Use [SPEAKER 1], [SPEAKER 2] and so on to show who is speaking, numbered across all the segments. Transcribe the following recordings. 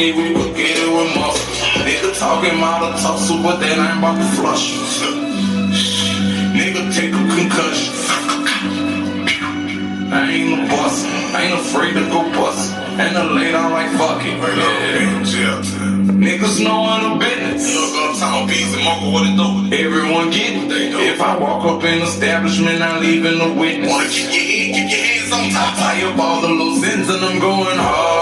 [SPEAKER 1] me, we will get it with muscle. Nigga talking about a tussle, but then I'm about to flush. Nigga take a concussion. I ain't a bust. I ain't afraid to go bust. And the late I'm like, fuck it. Niggas knowing the business. Look up, town beats and Marco, what it do? Everyone get it. If I walk up in establishment, I leave in the witness. Wanna keep your head, keep your hands on top. Tie up all the loose ends and I'm going hard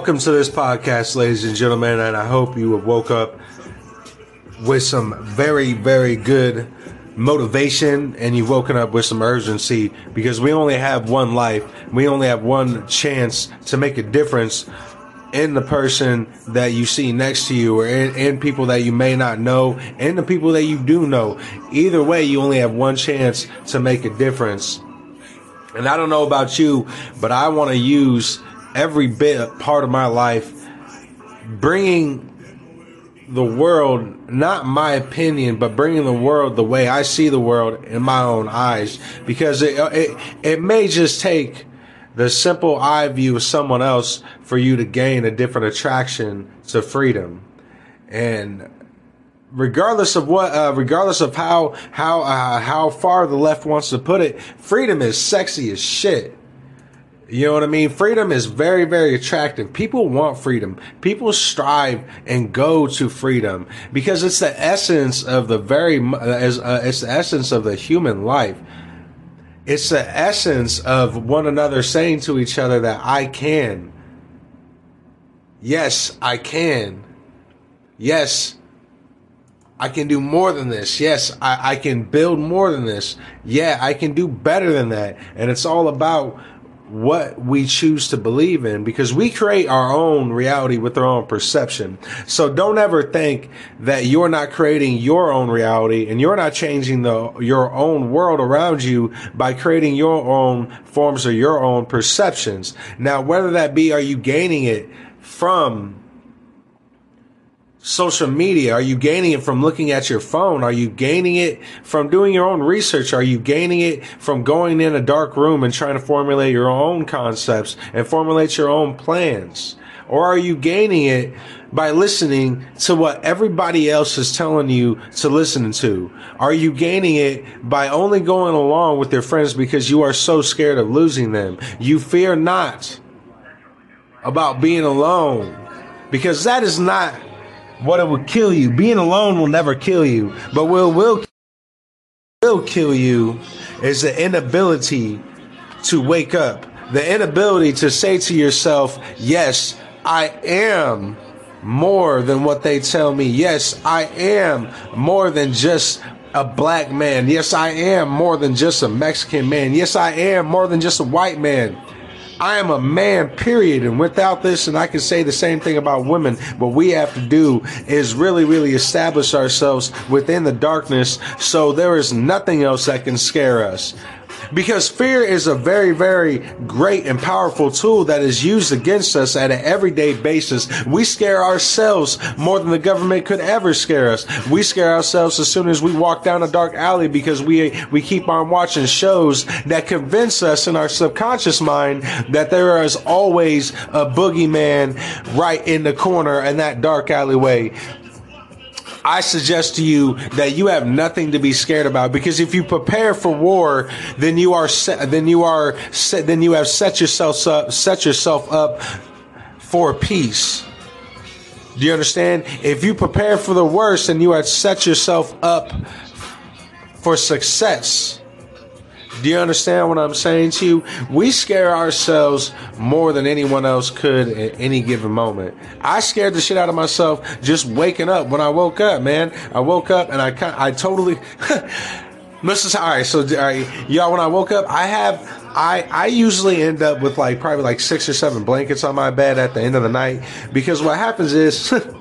[SPEAKER 2] Welcome to this podcast, ladies and gentlemen, and I hope you have woke up with some very, very good motivation and you've woken up with some urgency because we only have one life. We only have one chance to make a difference in the person that you see next to you or in, in people that you may not know and the people that you do know. Either way, you only have one chance to make a difference. And I don't know about you, but I want to use every bit part of my life bringing the world, not my opinion, but bringing the world the way I see the world in my own eyes. Because it, it, it may just take the simple eye view of someone else for you to gain a different attraction to freedom. And regardless of what, uh, regardless of how, how, uh, how far the left wants to put it, freedom is sexy as shit. You know what I mean? Freedom is very, very attractive. People want freedom. People strive and go to freedom because it's the essence of the very, uh, uh, it's the essence of the human life. It's the essence of one another saying to each other that I can. Yes, I can. Yes, I can do more than this. Yes, I, I can build more than this. Yeah, I can do better than that. And it's all about what we choose to believe in because we create our own reality with our own perception. So don't ever think that you're not creating your own reality and you're not changing the your own world around you by creating your own forms or your own perceptions. Now, whether that be are you gaining it from social media? Are you gaining it from looking at your phone? Are you gaining it from doing your own research? Are you gaining it from going in a dark room and trying to formulate your own concepts and formulate your own plans? Or are you gaining it by listening to what everybody else is telling you to listen to? Are you gaining it by only going along with your friends because you are so scared of losing them? You fear not about being alone because that is not what it will kill you. Being alone will never kill you, but will will will kill you is the inability to wake up. The inability to say to yourself, "Yes, I am more than what they tell me. Yes, I am more than just a black man. Yes, I am more than just a Mexican man. Yes, I am more than just a white man." I am a man, period. And without this, and I can say the same thing about women, what we have to do is really, really establish ourselves within the darkness so there is nothing else that can scare us. Because fear is a very, very great and powerful tool that is used against us at an everyday basis. We scare ourselves more than the government could ever scare us. We scare ourselves as soon as we walk down a dark alley because we we keep on watching shows that convince us in our subconscious mind that there is always a boogeyman right in the corner in that dark alleyway. I suggest to you that you have nothing to be scared about because if you prepare for war, then you are set, then you are set, then you have set yourself up set yourself up for peace. Do you understand? If you prepare for the worst, then you have set yourself up for success. Do you understand what I'm saying to you? We scare ourselves more than anyone else could at any given moment. I scared the shit out of myself just waking up when I woke up, man. I woke up and I I totally. Mrs. All right, so all right, y'all. When I woke up, I have I I usually end up with like probably like six or seven blankets on my bed at the end of the night because what happens is.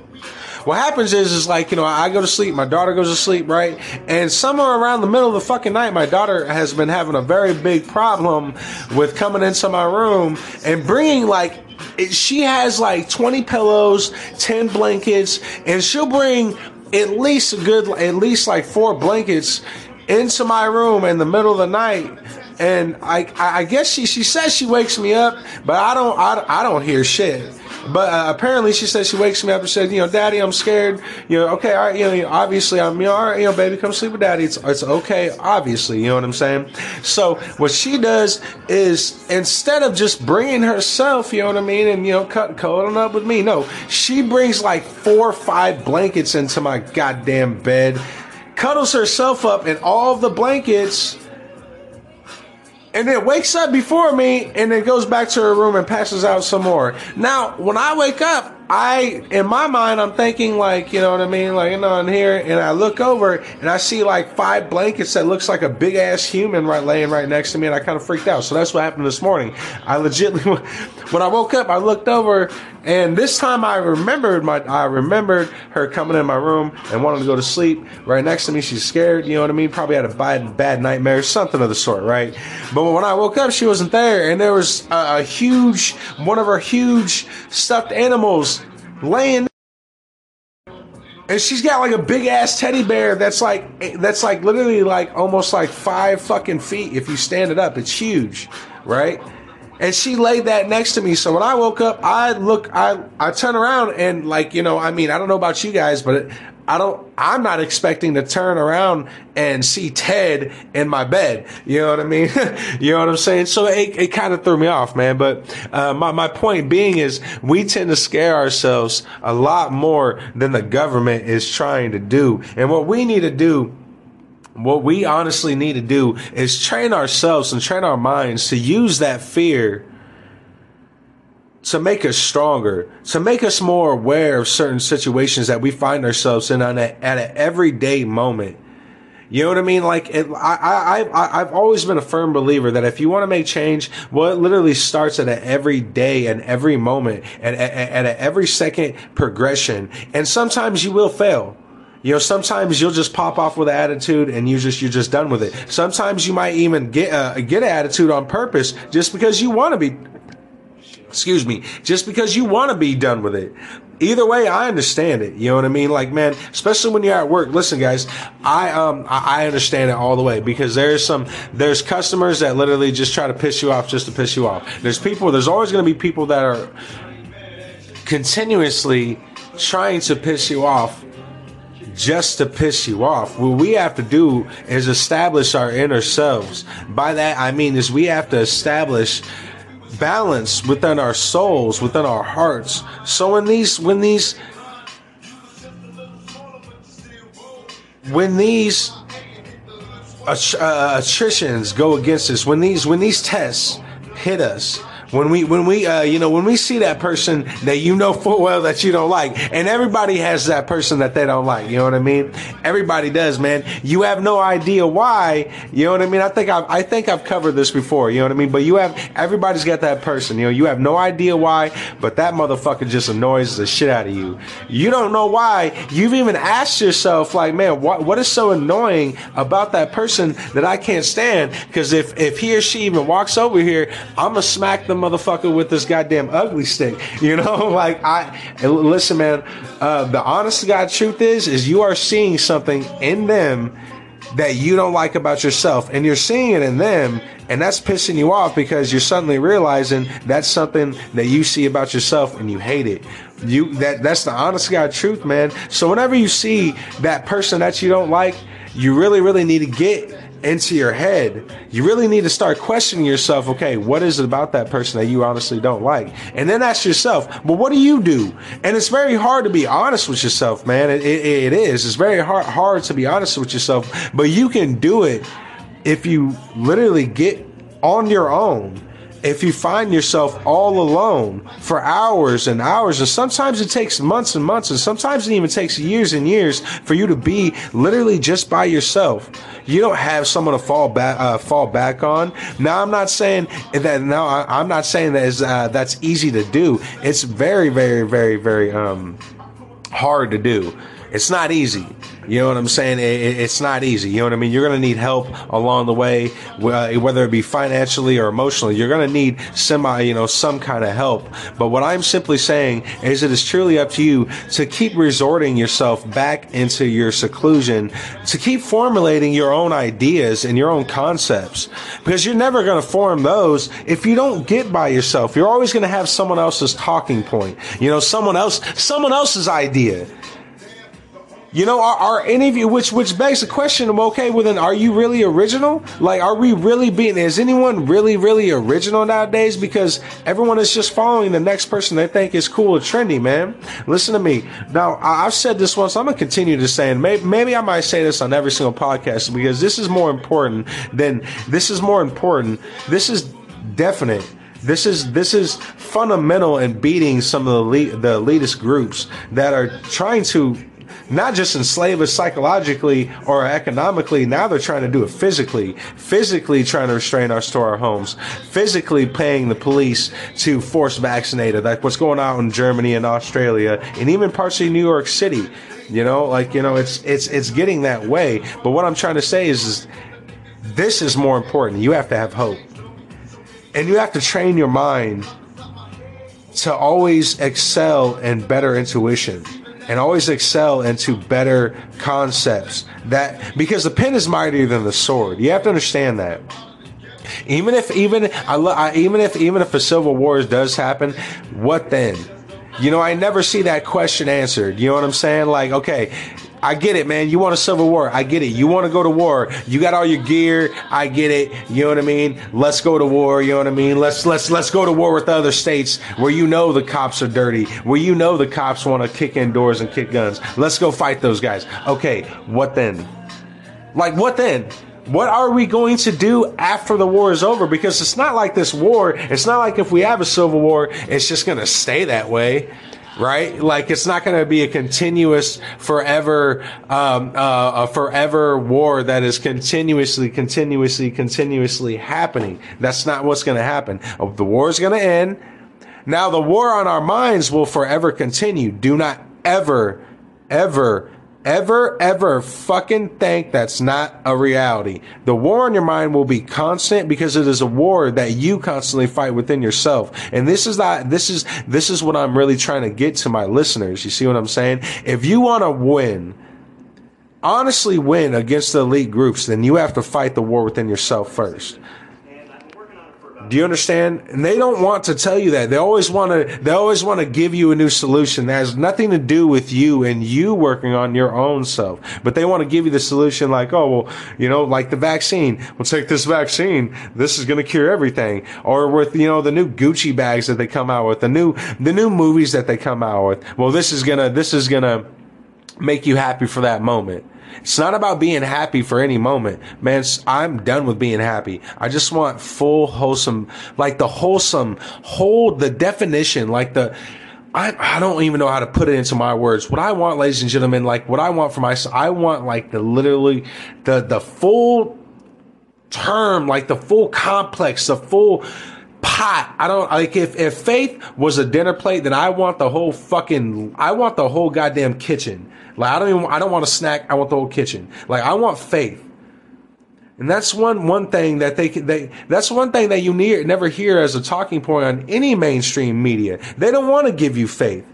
[SPEAKER 2] What happens is, is like, you know, I go to sleep, my daughter goes to sleep, right? And somewhere around the middle of the fucking night, my daughter has been having a very big problem with coming into my room and bringing like she has like 20 pillows, 10 blankets, and she'll bring at least a good, at least like four blankets into my room in the middle of the night. And I, I guess she, she says she wakes me up, but I don't, I, I don't hear shit. But uh, apparently, she said she wakes me up and said, "You know, Daddy, I'm scared. You know, okay, all right, you know, obviously, I'm, you know, all right, you know, baby, come sleep with Daddy. It's it's okay, obviously, you know what I'm saying. So what she does is instead of just bringing herself, you know what I mean, and you know, cut cuddling up with me, no, she brings like four or five blankets into my goddamn bed, cuddles herself up in all the blankets." And then wakes up before me and then goes back to her room and passes out some more. Now, when I wake up, I, in my mind, I'm thinking like, you know what I mean? Like, you know, in here, and I look over and I see like five blankets that looks like a big ass human right laying right next to me, and I kind of freaked out. So that's what happened this morning. I legitly, when I woke up, I looked over, and this time I remembered my, I remembered her coming in my room and wanting to go to sleep right next to me. She's scared, you know what I mean? Probably had a bad, bad nightmare, or something of the sort, right? But when I woke up, she wasn't there, and there was a, a huge, one of her huge stuffed animals laying and she's got like a big ass teddy bear that's like that's like literally like almost like five fucking feet if you stand it up. It's huge right? And she laid that next to me. So when i woke up i look i i turn around and like you know i mean i don't know about you guys but I don't, I'm not expecting to turn around and see Ted in my bed. You know what I mean? you know what I'm saying? So it, it kind of threw me off, man. But, uh, my, my point being is we tend to scare ourselves a lot more than the government is trying to do. And what we need to do what we honestly need to do is train ourselves and train our minds to use that fear to make us stronger, to make us more aware of certain situations that we find ourselves in on a, at an everyday moment. You know what I mean? Like, it, I, I, I, I've always been a firm believer that if you want to make change, well, it literally starts at an every day and every moment and at, every second progression. And sometimes you will fail. You know, sometimes you'll just pop off with an attitude and you just you're just done with it. Sometimes you might even get uh, get an attitude on purpose just because you want to be excuse me, just because you want to be done with it. Either way, I understand it. You know what I mean? Like, man, especially when you're at work. Listen, guys, I um I understand it all the way because there's some there's customers that literally just try to piss you off just to piss you off. There's people. There's always going to be people that are continuously trying to piss you off just to piss you off. What we have to do is establish our inner selves. By that I mean is we have to establish balance within our souls, within our hearts. So when these, when these, when these attritions go against us, when these, when these tests hit us, when we when we uh, you know when we see that person that you know full well that you don't like and everybody has that person that they don't like you know what i mean? Everybody does man. You have no idea why you know what i mean? I think I've, i think i've covered this before you know what i mean? But you have everybody's got that person you know? You have no idea why but that motherfucker just annoys the shit out of you. You don't know why. You've even asked yourself like man what, what is so annoying about that person that i can't stand? Because if if he or she even walks over here i'm gonna smack them motherfucker with this goddamn ugly stick. You know, like I listen, man. Uh, the honest to God truth is, is you are seeing something in them that you don't like about yourself, and you're seeing it in them, and that's pissing you off because you're suddenly realizing that's something that you see about yourself and you hate it. You that that's the honest to God truth, man. So whenever you see that person that you don't like, you really, really need to get into your head, you really need to start questioning yourself. Okay, what is it about that person that you honestly don't like? And then ask yourself, well, what do you do? And it's very hard to be honest with yourself, man. It, it, it is. It's very hard, hard to be honest with yourself, but you can do it if you literally get on your own if you find yourself all alone for hours and hours, and sometimes it takes months and months, and sometimes it even takes years and years for you to be literally just by yourself. You don't have someone to fall back uh, fall back on. Now, I'm not saying that. Now, I'm not saying that is, uh, that's easy to do. It's very, very, very, very um, hard to do. It's not easy. You know what I'm saying? It, it's not easy. You know what I mean? You're going to need help along the way, uh, whether it be financially or emotionally. You're going to need semi, you know, some kind of help. But what I'm simply saying is it is truly up to you to keep resorting yourself back into your seclusion, to keep formulating your own ideas and your own concepts, because you're never going to form those if you don't get by yourself. You're always going to have someone else's talking point. You know, someone else, someone else's idea. You know, are, are, any of you, which which begs the question, okay, well then, are you really original? Like, are we really being, is anyone really, really original nowadays? Because everyone is just following the next person they think is cool or trendy, man. Listen to me. Now, I've said this once, I'm going to continue to say, and maybe, maybe I might say this on every single podcast because this is more important than, this is more important. This is definite. This is this is fundamental in beating some of the the elitist groups that are trying to not just enslave us psychologically or economically. Now they're trying to do it physically, physically trying to restrain us to our homes, physically paying the police to force vaccinate. Like what's going on in Germany and Australia and even parts of New York City. You know, like you know, it's it's it's getting that way. But what I'm trying to say is, is this is more important. You have to have hope, and you have to train your mind to always excel in better intuition and always excel into better concepts. That because the pen is mightier than the sword. You have to understand that. Even if even I, I even if even if a civil war does happen, what then? You know, I never see that question answered. You know what I'm saying? Like, okay, I get it, man. You want a civil war. I get it. You want to go to war. You got all your gear. I get it. You know what I mean? Let's go to war. You know what I mean? Let's let's let's go to war with other states where you know the cops are dirty, where you know the cops want to kick in doors and kick guns. Let's go fight those guys. Okay, what then? Like what then? What are we going to do after the war is over? Because it's not like this war, it's not like if we have a civil war, it's just going to stay that way right? Like it's not going to be a continuous, forever, um, uh, a forever war that is continuously, continuously, continuously happening. That's not what's going to happen. Oh, the war is going to end. Now the war on our minds will forever continue. Do not ever, ever ever, ever fucking think that's not a reality. The war on your mind will be constant because it is a war that you constantly fight within yourself. And this is not, this is, this is what I'm really trying to get to my listeners. You see what I'm saying? If you want to win, honestly win against the elite groups, then you have to fight the war within yourself first. Do you understand? And they don't want to tell you that. They always want to, they always want to give you a new solution that has nothing to do with you and you working on your own self. But they want to give you the solution like, oh, well, you know, like the vaccine. We'll take this vaccine. This is going to cure everything. Or with, you know, the new Gucci bags that they come out with, the new, the new movies that they come out with. Well, this is going to, this is going to make you happy for that moment. It's not about being happy for any moment. Man, I'm done with being happy. I just want full wholesome, like the wholesome, whole, the definition, like the, I, I don't even know how to put it into my words. What I want, ladies and gentlemen, like what I want for myself, I want like the literally, the, the full term, like the full complex, the full, pot. I don't like if if faith was a dinner plate, then I want the whole fucking I want the whole goddamn kitchen. Like I don't even I don't want a snack. I want the whole kitchen. Like I want faith. And that's one one thing that they they that's one thing that you near, never hear as a talking point on any mainstream media. They don't want to give you faith.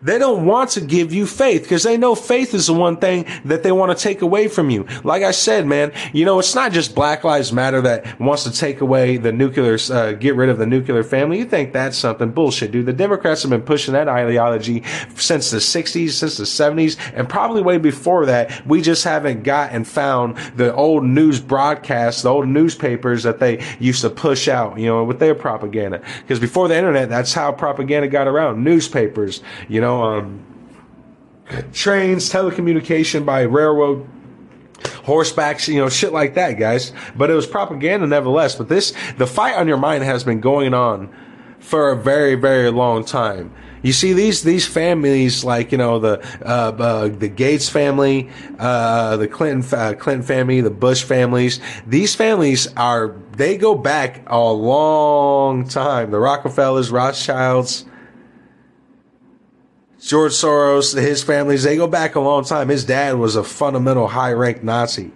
[SPEAKER 2] They don't want to give you faith because they know faith is the one thing that they want to take away from you. Like I said, man, you know, it's not just Black Lives Matter that wants to take away the nuclear, uh, get rid of the nuclear family. You think that's something bullshit, dude. The Democrats have been pushing that ideology since the 60s, since the 70s, and probably way before that. We just haven't got and found the old news broadcasts, the old newspapers that they used to push out, you know, with their propaganda. Because before the internet, that's how propaganda got around. Newspapers, you know, know, um, trains, telecommunication by railroad, horsebacks, you know, shit like that, guys. But it was propaganda nevertheless. But this, the fight on your mind has been going on for a very, very long time. You see these these families like you know the uh, uh, the Gates family, uh, the Clinton uh, Clinton family, the Bush families. These families are they go back a long time. The Rockefellers, Rothschilds, George Soros, his families, they go back a long time. His dad was a fundamental high ranked Nazi,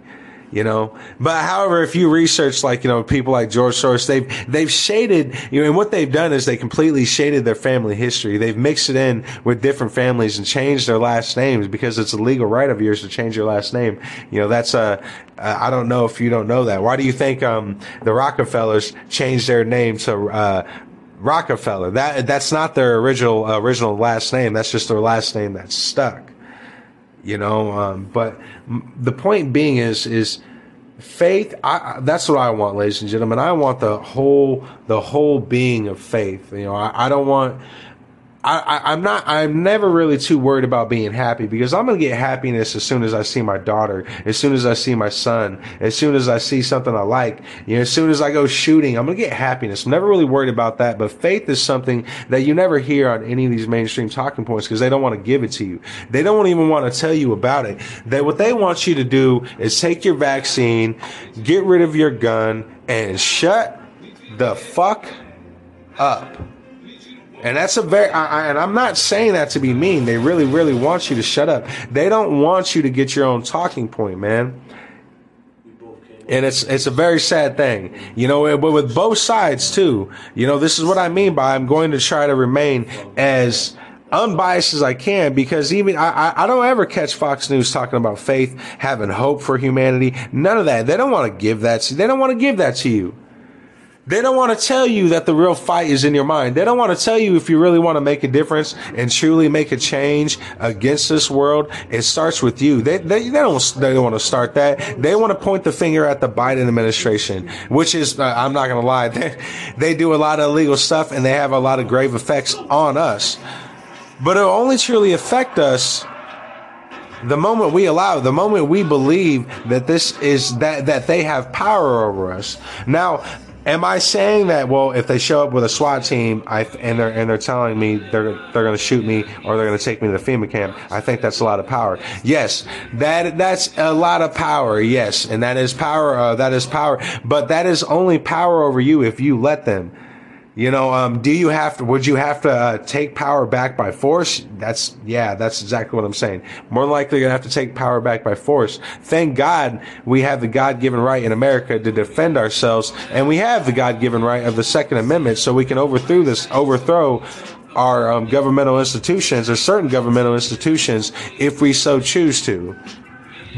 [SPEAKER 2] you know. But however, if you research like, you know, people like George Soros, they've, they've shaded, you know, and what they've done is they completely shaded their family history. They've mixed it in with different families and changed their last names because it's a legal right of yours to change your last name. You know, that's a, I don't know if you don't know that. Why do you think, um, the Rockefellers changed their name to, uh, Rockefeller. That that's not their original uh, original last name. That's just their last name that's stuck. You know, um, but the point being is is faith. I, that's what I want, ladies and gentlemen. I want the whole the whole being of faith. You know, I, I don't want I, am not, I'm never really too worried about being happy because I'm to get happiness as soon as I see my daughter, as soon as I see my son, as soon as I see something I like, you know, as soon as I go shooting, I'm to get happiness. I'm never really worried about that, but faith is something that you never hear on any of these mainstream talking points because they don't want to give it to you. They don't even want to tell you about it. That what they want you to do is take your vaccine, get rid of your gun, and shut the fuck up. And that's a very, I, I, and I'm not saying that to be mean. They really, really want you to shut up. They don't want you to get your own talking point, man. And it's it's a very sad thing, you know. Eh, but with both sides too, you know, this is what I mean by I'm going to try to remain as unbiased as I can because even I, I don't ever catch Fox News talking about faith, having hope for humanity. None of that. They don't want to give that. To, they don't want to give that to you. They don't want to tell you that the real fight is in your mind. They don't want to tell you if you really want to make a difference and truly make a change against this world. It starts with you. They, they, they don't, they don't want to start that. They want to point the finger at the Biden administration, which is, uh, I'm not going to lie. They, they do a lot of illegal stuff and they have a lot of grave effects on us. But it'll only truly affect us the moment we allow, the moment we believe that this is that that they have power over us. Now, Am I saying that? Well, if they show up with a SWAT team, I and they're and they're telling me they're they're going to shoot me or they're going to take me to the FEMA camp, I think that's a lot of power. Yes, that that's a lot of power. Yes, and that is power. Uh, that is power. But that is only power over you if you let them. You know, um, do you have to, would you have to uh, take power back by force? That's, yeah, that's exactly what I'm saying. More likely you're to have to take power back by force. Thank God we have the God given right in America to defend ourselves. And we have the God given right of the Second Amendment so we can overthrow this, overthrow our um, governmental institutions or certain governmental institutions if we so choose to.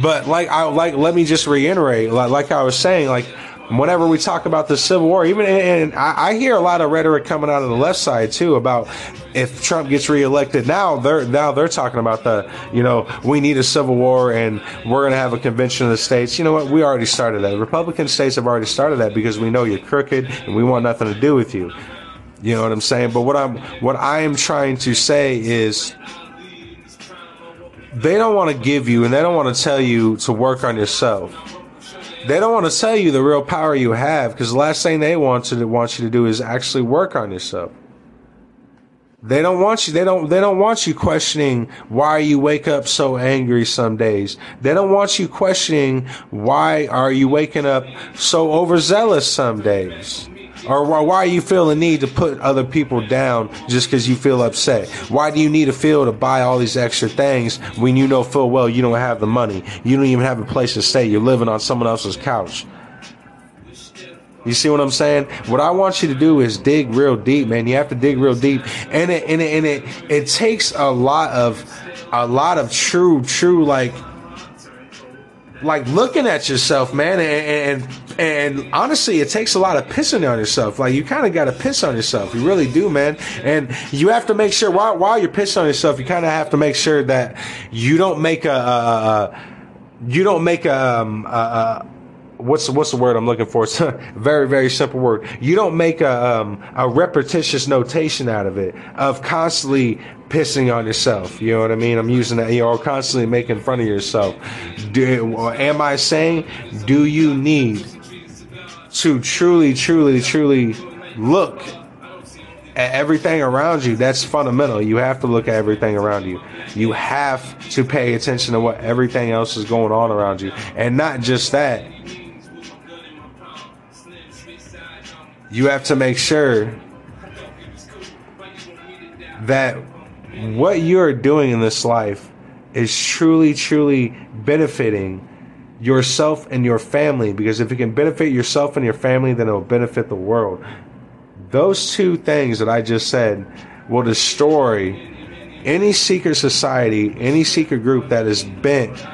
[SPEAKER 2] But like I like, let me just reiterate, like, like I was saying, like whenever we talk about the Civil War, even and I, I, hear a lot of rhetoric coming out of the left side too about if Trump gets reelected. Now they're now they're talking about the you know we need a Civil War and we're going to have a convention of the states. You know what? We already started that. Republican states have already started that because we know you're crooked and we want nothing to do with you. You know what I'm saying? But what I'm what I am trying to say is they don't want to give you and they don't want to tell you to work on yourself. They don't want to tell you the real power you have because the last thing they want to want you to do is actually work on yourself. They don't want you. They don't. They don't want you questioning why you wake up so angry some days. They don't want you questioning why are you waking up so overzealous some days. Or why, why you feel the need to put other people down just because you feel upset? Why do you need to feel to buy all these extra things when you know full well you don't have the money? You don't even have a place to stay. You're living on someone else's couch. You see what I'm saying? What I want you to do is dig real deep, man. You have to dig real deep, and it and it and it, it takes a lot of a lot of true true like like looking at yourself, man, and, and and honestly, it takes a lot of pissing on yourself. Like you kind of got to piss on yourself. You really do, man. And you have to make sure while while you're pissing on yourself, you kind of have to make sure that you don't make a, a, a you don't make a, um, a, what's what's the word I'm looking for? It's a very very simple word. You don't make a um, a repetitious notation out of it of constantly pissing on yourself. You know what I mean? I'm using that. You know, constantly making fun of yourself. Do, am I saying? Do you need to truly, truly, truly look at everything around you? That's fundamental. You have to look at everything around you. You have to pay attention to what everything else is going on around you, and not just that you have to make sure that what you're doing in this life is truly, truly benefiting yourself and your family. Because if it can benefit yourself and your family, then it will benefit the world. Those two things that I just said will destroy any secret society, any secret group that is bent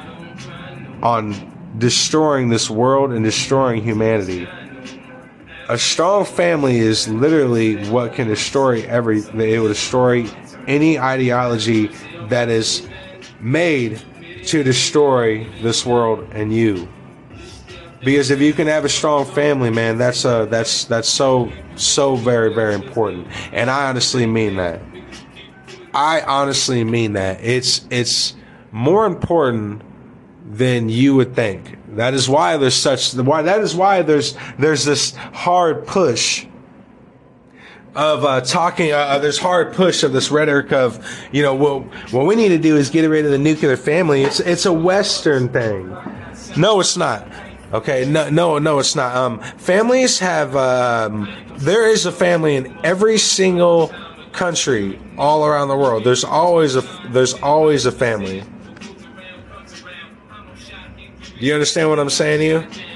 [SPEAKER 2] on destroying this world and destroying humanity a strong family is literally what can destroy every it will destroy any ideology that is made to destroy this world and you. Because if you can have a strong family man that's uh that's that's so so very very important. And i honestly mean that. I honestly mean that. It's it's more important than you would think. That is why there's such why that is why there's there's this hard push of uh, talking. Uh, uh, there's hard push of this rhetoric of you know what what we need to do is get rid of the nuclear family. It's it's a Western thing. No, it's not. Okay, no, no, no, it's not. Um, families have. Um, there is a family in every single country all around the world. There's always a there's always a family. Do you understand what I'm saying to you?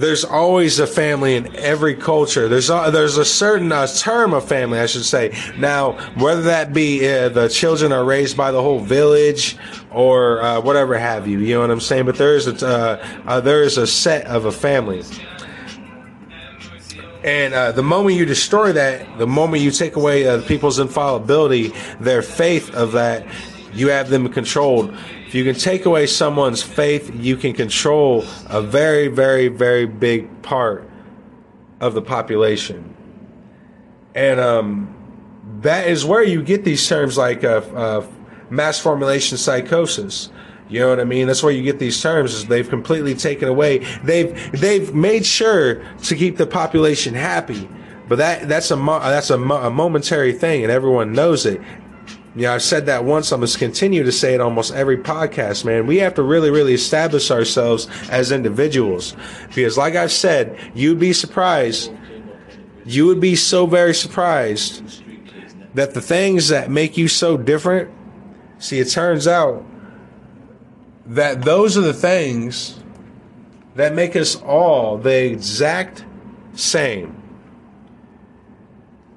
[SPEAKER 2] There's always a family in every culture. There's a, there's a certain uh, term of family, I should say. Now, whether that be uh, the children are raised by the whole village or uh, whatever have you, you know what I'm saying. But there is a uh, uh, there is a set of a family. And uh, the moment you destroy that, the moment you take away uh, people's infallibility, their faith of that, you have them controlled. If you can take away someone's faith, you can control a very, very, very big part of the population. And um, that is where you get these terms like uh, uh, mass formulation psychosis. You know what I mean? That's where you get these terms. Is they've completely taken away. They've they've made sure to keep the population happy, but that that's a that's a, a momentary thing, and everyone knows it. Yeah, I've said that once. I'm going to continue to say it almost every podcast, man. We have to really, really establish ourselves as individuals. Because, like I've said, you'd be surprised. You would be so very surprised that the things that make you so different, see, it turns out that those are the things that make us all the exact same.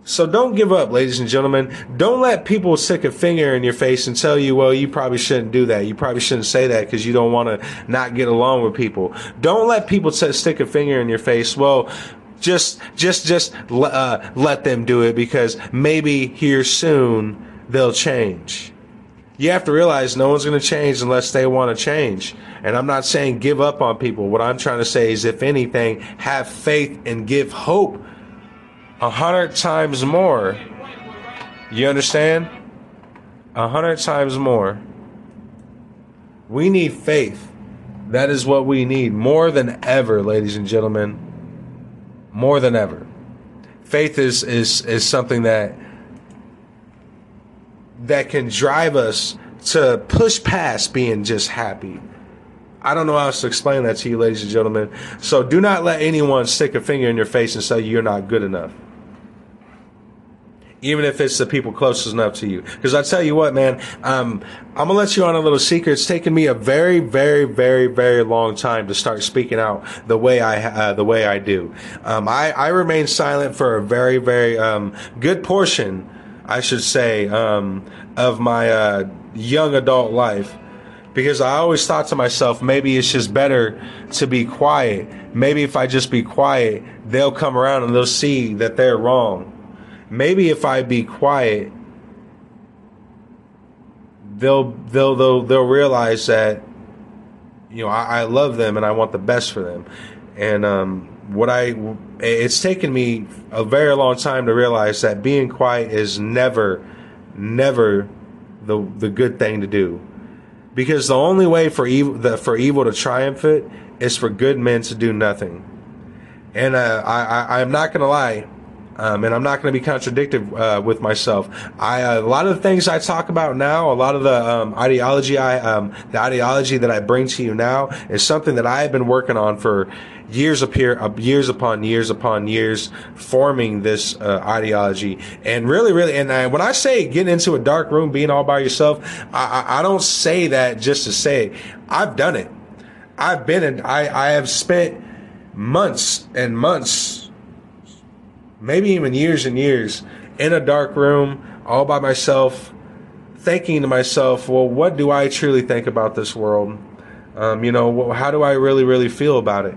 [SPEAKER 2] So don't give up, ladies and gentlemen. Don't let people stick a finger in your face and tell you, well, you probably shouldn't do that. You probably shouldn't say that because you don't want to not get along with people. Don't let people t- stick a finger in your face. Well, just, just, just uh, let them do it because maybe here soon they'll change. You have to realize no one's going to change unless they want to change. And I'm not saying give up on people. What I'm trying to say is, if anything, have faith and give hope a hundred times more. You understand? a hundred times more. We need faith. That is what we need more than ever, ladies and gentlemen. More than ever. Faith is is is something that that can drive us to push past being just happy. I don't know how else to explain that to you, ladies and gentlemen. So do not let anyone stick a finger in your face and say you're not good enough even if it's the people closest enough to you. Because I tell you what, man, um, I'm gonna let you on a little secret. It's taken me a very, very, very, very long time to start speaking out the way I uh, the way I do. Um, I I remain silent for a very, very um, good portion, I should say, um, of my uh, young adult life. Because I always thought to myself, maybe it's just better to be quiet. Maybe if I just be quiet, they'll come around and they'll see that they're wrong maybe if I be quiet, they'll they'll they'll they'll realize that you know I, I love them and I want the best for them. And um, what I it's taken me a very long time to realize that being quiet is never never the the good thing to do. Because the only way for evil the, for evil to triumph it is for good men to do nothing. And uh, I, I I'm not gonna lie, um, and I'm not going to be contradictive uh, with myself. I uh, a lot of the things I talk about now, a lot of the um, ideology I um, the ideology that I bring to you now is something that I have been working on for years up here, uh, years upon years upon years, forming this uh, ideology. And really, really, and I, when I say getting into a dark room, being all by yourself, I, I, I don't say that just to say it. I've done it. I've been in. I I have spent months and months maybe even years and years, in a dark room, all by myself, thinking to myself, well, what do I truly think about this world? Um, you know, how do I really, really feel about it?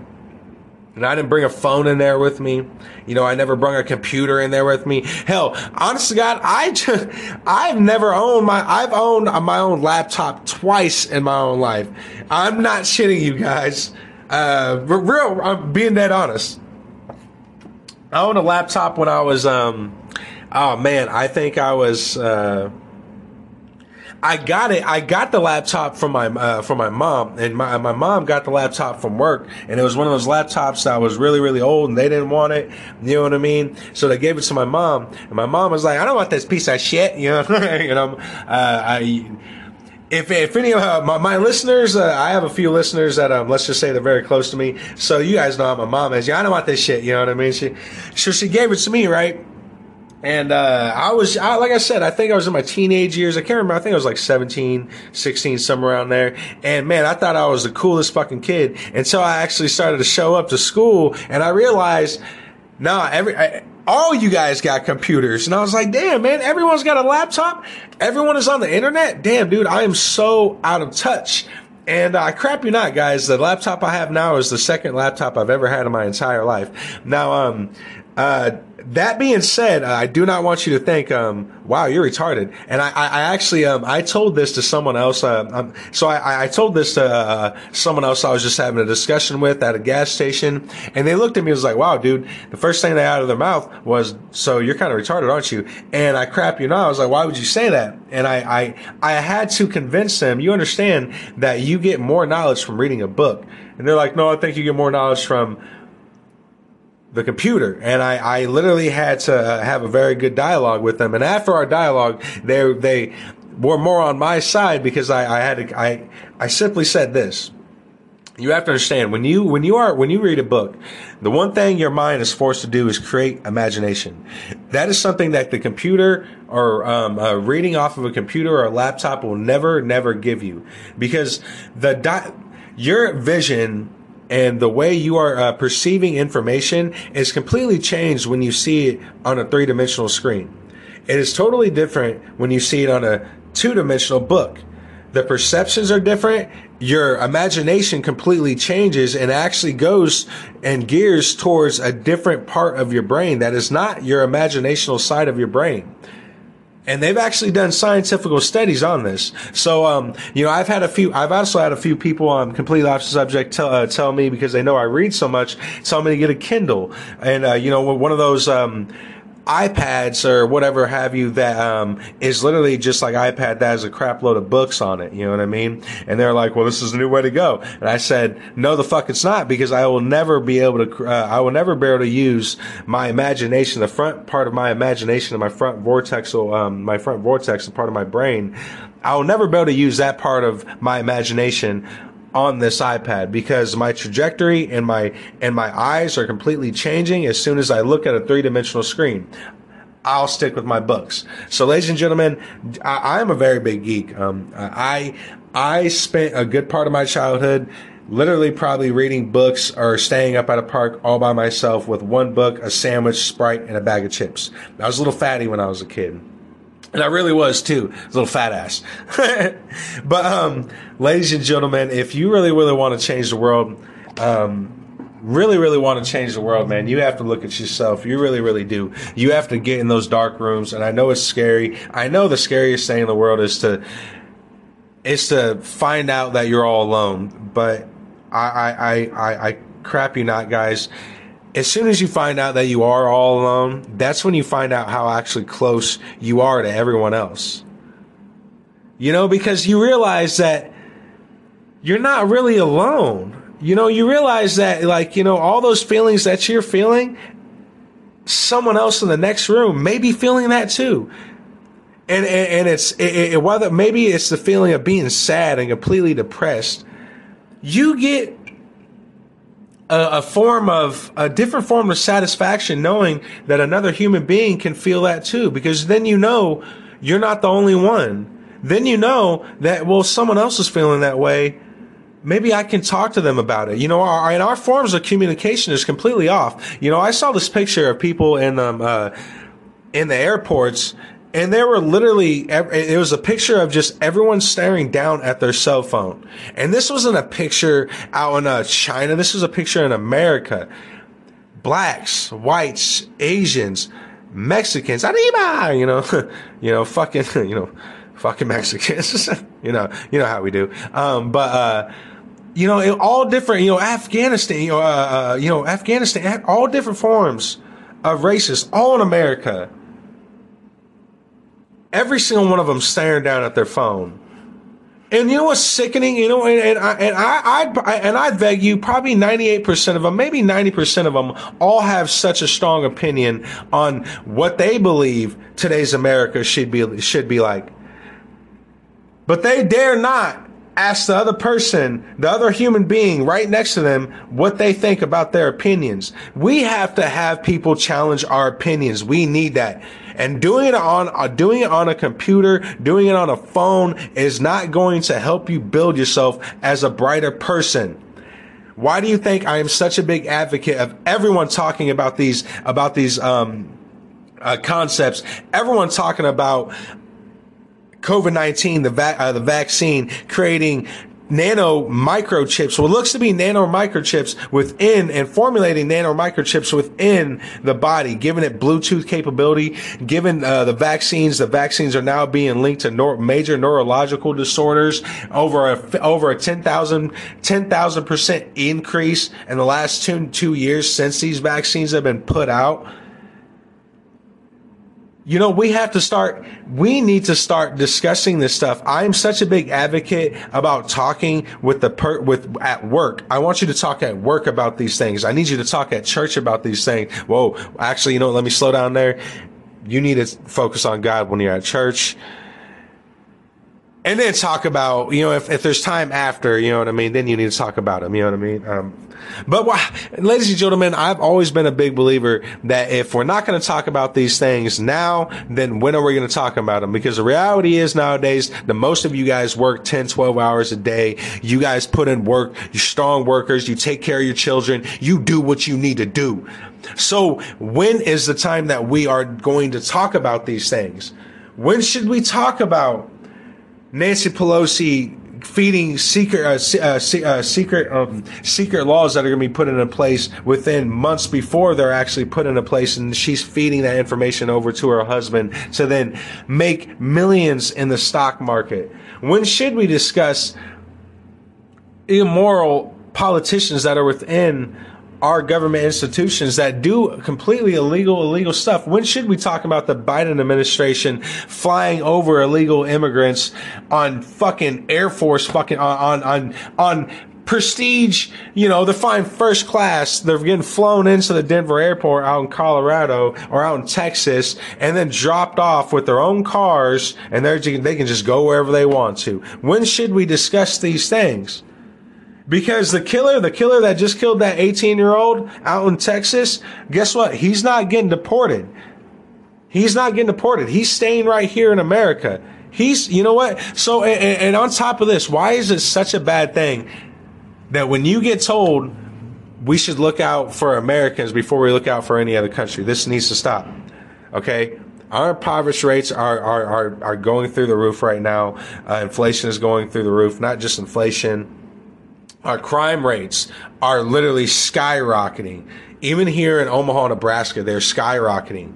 [SPEAKER 2] And I didn't bring a phone in there with me. You know, I never brought a computer in there with me. Hell, honest to God, I just, I've never owned my, I've owned my own laptop twice in my own life. I'm not shitting you guys. Uh, real, I'm being dead honest. I owned a laptop when I was, um, oh man, I think I was, uh, I got it. I got the laptop from my uh, from my mom, and my my mom got the laptop from work, and it was one of those laptops that was really really old, and they didn't want it. You know what I mean? So they gave it to my mom, and my mom was like, "I don't want this piece of shit." You know, you know, uh, I if if any of uh, my, my, listeners, uh, I have a few listeners that um, let's just say they're very close to me. So you guys know how my mom is. Yeah, I don't want this shit. You know what I mean? She, so she gave it to me, right? And uh, I was, I, like I said, I think I was in my teenage years. I can't remember. I think I was like 17, 16, somewhere around there. And man, I thought I was the coolest fucking kid until I actually started to show up to school, and I realized, no, every. I, all you guys got computers. And I was like, damn, man, everyone's got a laptop. Everyone is on the internet. Damn, dude, I am so out of touch. And uh, crap you not, guys. The laptop I have now is the second laptop I've ever had in my entire life. Now, um, uh, that being said, I do not want you to think, um, wow, you're retarded. And I, I, actually, um, I told this to someone else. Uh, um, so I, I told this to uh, someone else I was just having a discussion with at a gas station. And they looked at me and was like, wow, dude, the first thing they out of their mouth was, so you're kind of retarded, aren't you? And I crap you not. I was like, why would you say that? And I, I, I had to convince them, you understand that you get more knowledge from reading a book. And they're like, no, I think you get more knowledge from the computer. And I, I literally had to have a very good dialogue with them. And after our dialogue they they were more on my side because I, I had to, I I simply said this. You have to understand when you when you are when you read a book the one thing your mind is forced to do is create imagination. That is something that the computer or um, uh, reading off of a computer or a laptop will never never give you. Because the di- your vision and the way you are uh, perceiving information is completely changed when you see it on a three dimensional screen. It is totally different when you see it on a two dimensional book. The perceptions are different. Your imagination completely changes and actually goes and gears towards a different part of your brain that is not your imaginational side of your brain and they've actually done scientific studies on this. So, um, you know, I've had a few, I've also had a few people on completely off the subject tell, uh, tell me because they know I read so much, tell me to get a Kindle. And, uh, you know, one of those, um, iPads or whatever have you that um, is literally just like iPad that has a crap load of books on it. You know what I mean? And they're like, well, this is the new way to go. And I said, no, the fuck it's not because I will never be able to, uh, I will never be able to use my imagination, the front part of my imagination and my front vortex, um, my front vortex, the part of my brain. I will never be able to use that part of my imagination on this iPad because my trajectory and my and my eyes are completely changing as soon as I look at a three-dimensional screen. I'll stick with my books. So, ladies and gentlemen, I, am a very big geek. Um, I I spent a good part of my childhood literally probably reading books or staying up at a park all by myself with one book, a sandwich, Sprite, and a bag of chips. I was a little fatty when I was a kid. And I really was too, little fat ass. but, um, ladies and gentlemen, if you really, really want to change the world, um, really, really want to change the world, man, you have to look at yourself. You really, really do. You have to get in those dark rooms. And I know it's scary. I know the scariest thing in the world is to, is to find out that you're all alone. But I, I, I, I crap you not, guys as soon as you find out that you are all alone, that's when you find out how actually close you are to everyone else. You know, because you realize that you're not really alone. You know, you realize that, like, you know, all those feelings that you're feeling, someone else in the next room may be feeling that too. And, and, and it's, it, it, whether maybe it's the feeling of being sad and completely depressed, you get a, a, form of a different form of satisfaction knowing that another human being can feel that too. Because then you know you're not the only one. Then you know that well someone else is feeling that way. Maybe i can talk to them about it. You know our, and our forms of communication is completely off. You know i saw this picture of people in um uh, in the airports and there were literally it was a picture of just everyone staring down at their cell phone. And this wasn't a picture out in uh, china. This was a picture in america. Blacks whites asians mexicans. Arriba you know you know fucking you know fucking mexicans. You know you know how we do. Um, but uh, you know all different you know afghanistan you know uh, uh, you know afghanistan all different forms of races all in america every single one of them staring down at their phone. And you know what's sickening? You know, and, and I and I, I and I'd beg you, probably ninety eight percent of them, maybe ninety percent of them, all have such a strong opinion on what they believe today's America should be should be like. But they dare not ask the other person, the other human being right next to them, what they think about their opinions. We have to have people challenge our opinions. We need that. And doing it on, uh, doing it on a computer, doing it on a phone is not going to help you build yourself as a brighter person. Why do you think I am such a big advocate of everyone talking about these, about these, um, uh, concepts? Everyone talking about COVID 19, the, va- uh, the vaccine, creating nano microchips, what looks to be nano microchips within and formulating nano microchips within the body, giving it Bluetooth capability, given uh, the vaccines, the vaccines are now being linked to nor- major neurological disorders over a, over a 10,000, 10,000% increase in the last two, two years since these vaccines have been put out. You know, we have to start, we need to start discussing this stuff. I'm such a big advocate about talking with the per, with at work. I want you to talk at work about these things. I need you to talk at church about these things. Whoa, actually, you know, let me slow down there. You need to focus on God when you're at church and then talk about you know if, if there's time after you know what i mean? Then you need to talk about them you know what i mean? Um, but ladies and gentlemen i've always been a big believer that if we're not going to talk about these things now then when are we going to talk about them because the reality is nowadays the most of you guys work 10 12 hours a day. You guys put in work. You're strong workers. You take care of your children. You do what you need to do. So when is the time that we are going to talk about these things? When should we talk about Nancy Pelosi feeding secret uh, uh, uh, secret um, secret laws that are going to be put into place within months before they're actually put into place, and she's feeding that information over to her husband to then make millions in the stock market. When should we discuss immoral politicians that are within our government institutions that do completely illegal, illegal stuff. When should we talk about the Biden administration flying over illegal immigrants on fucking Air Force fucking on, on, on, on prestige, you know, they're flying first class. They're getting flown into the Denver airport out in Colorado or out in Texas and then dropped off with their own cars and they're, they can just go wherever they want to. When should we discuss these things? Because the killer, the killer that just killed that 18 year old out in Texas, guess what? He's not getting deported. He's not getting deported. He's staying right here in America. He's, you know what? So, and, and on top of this, why is it such a bad thing that when you get told we should look out for Americans before we look out for any other country, this needs to stop. Okay? Our impoverished rates are, are, are, are going through the roof right now. Uh, inflation is going through the roof, not just inflation. Our crime rates are literally skyrocketing. Even here in Omaha, Nebraska, they're skyrocketing.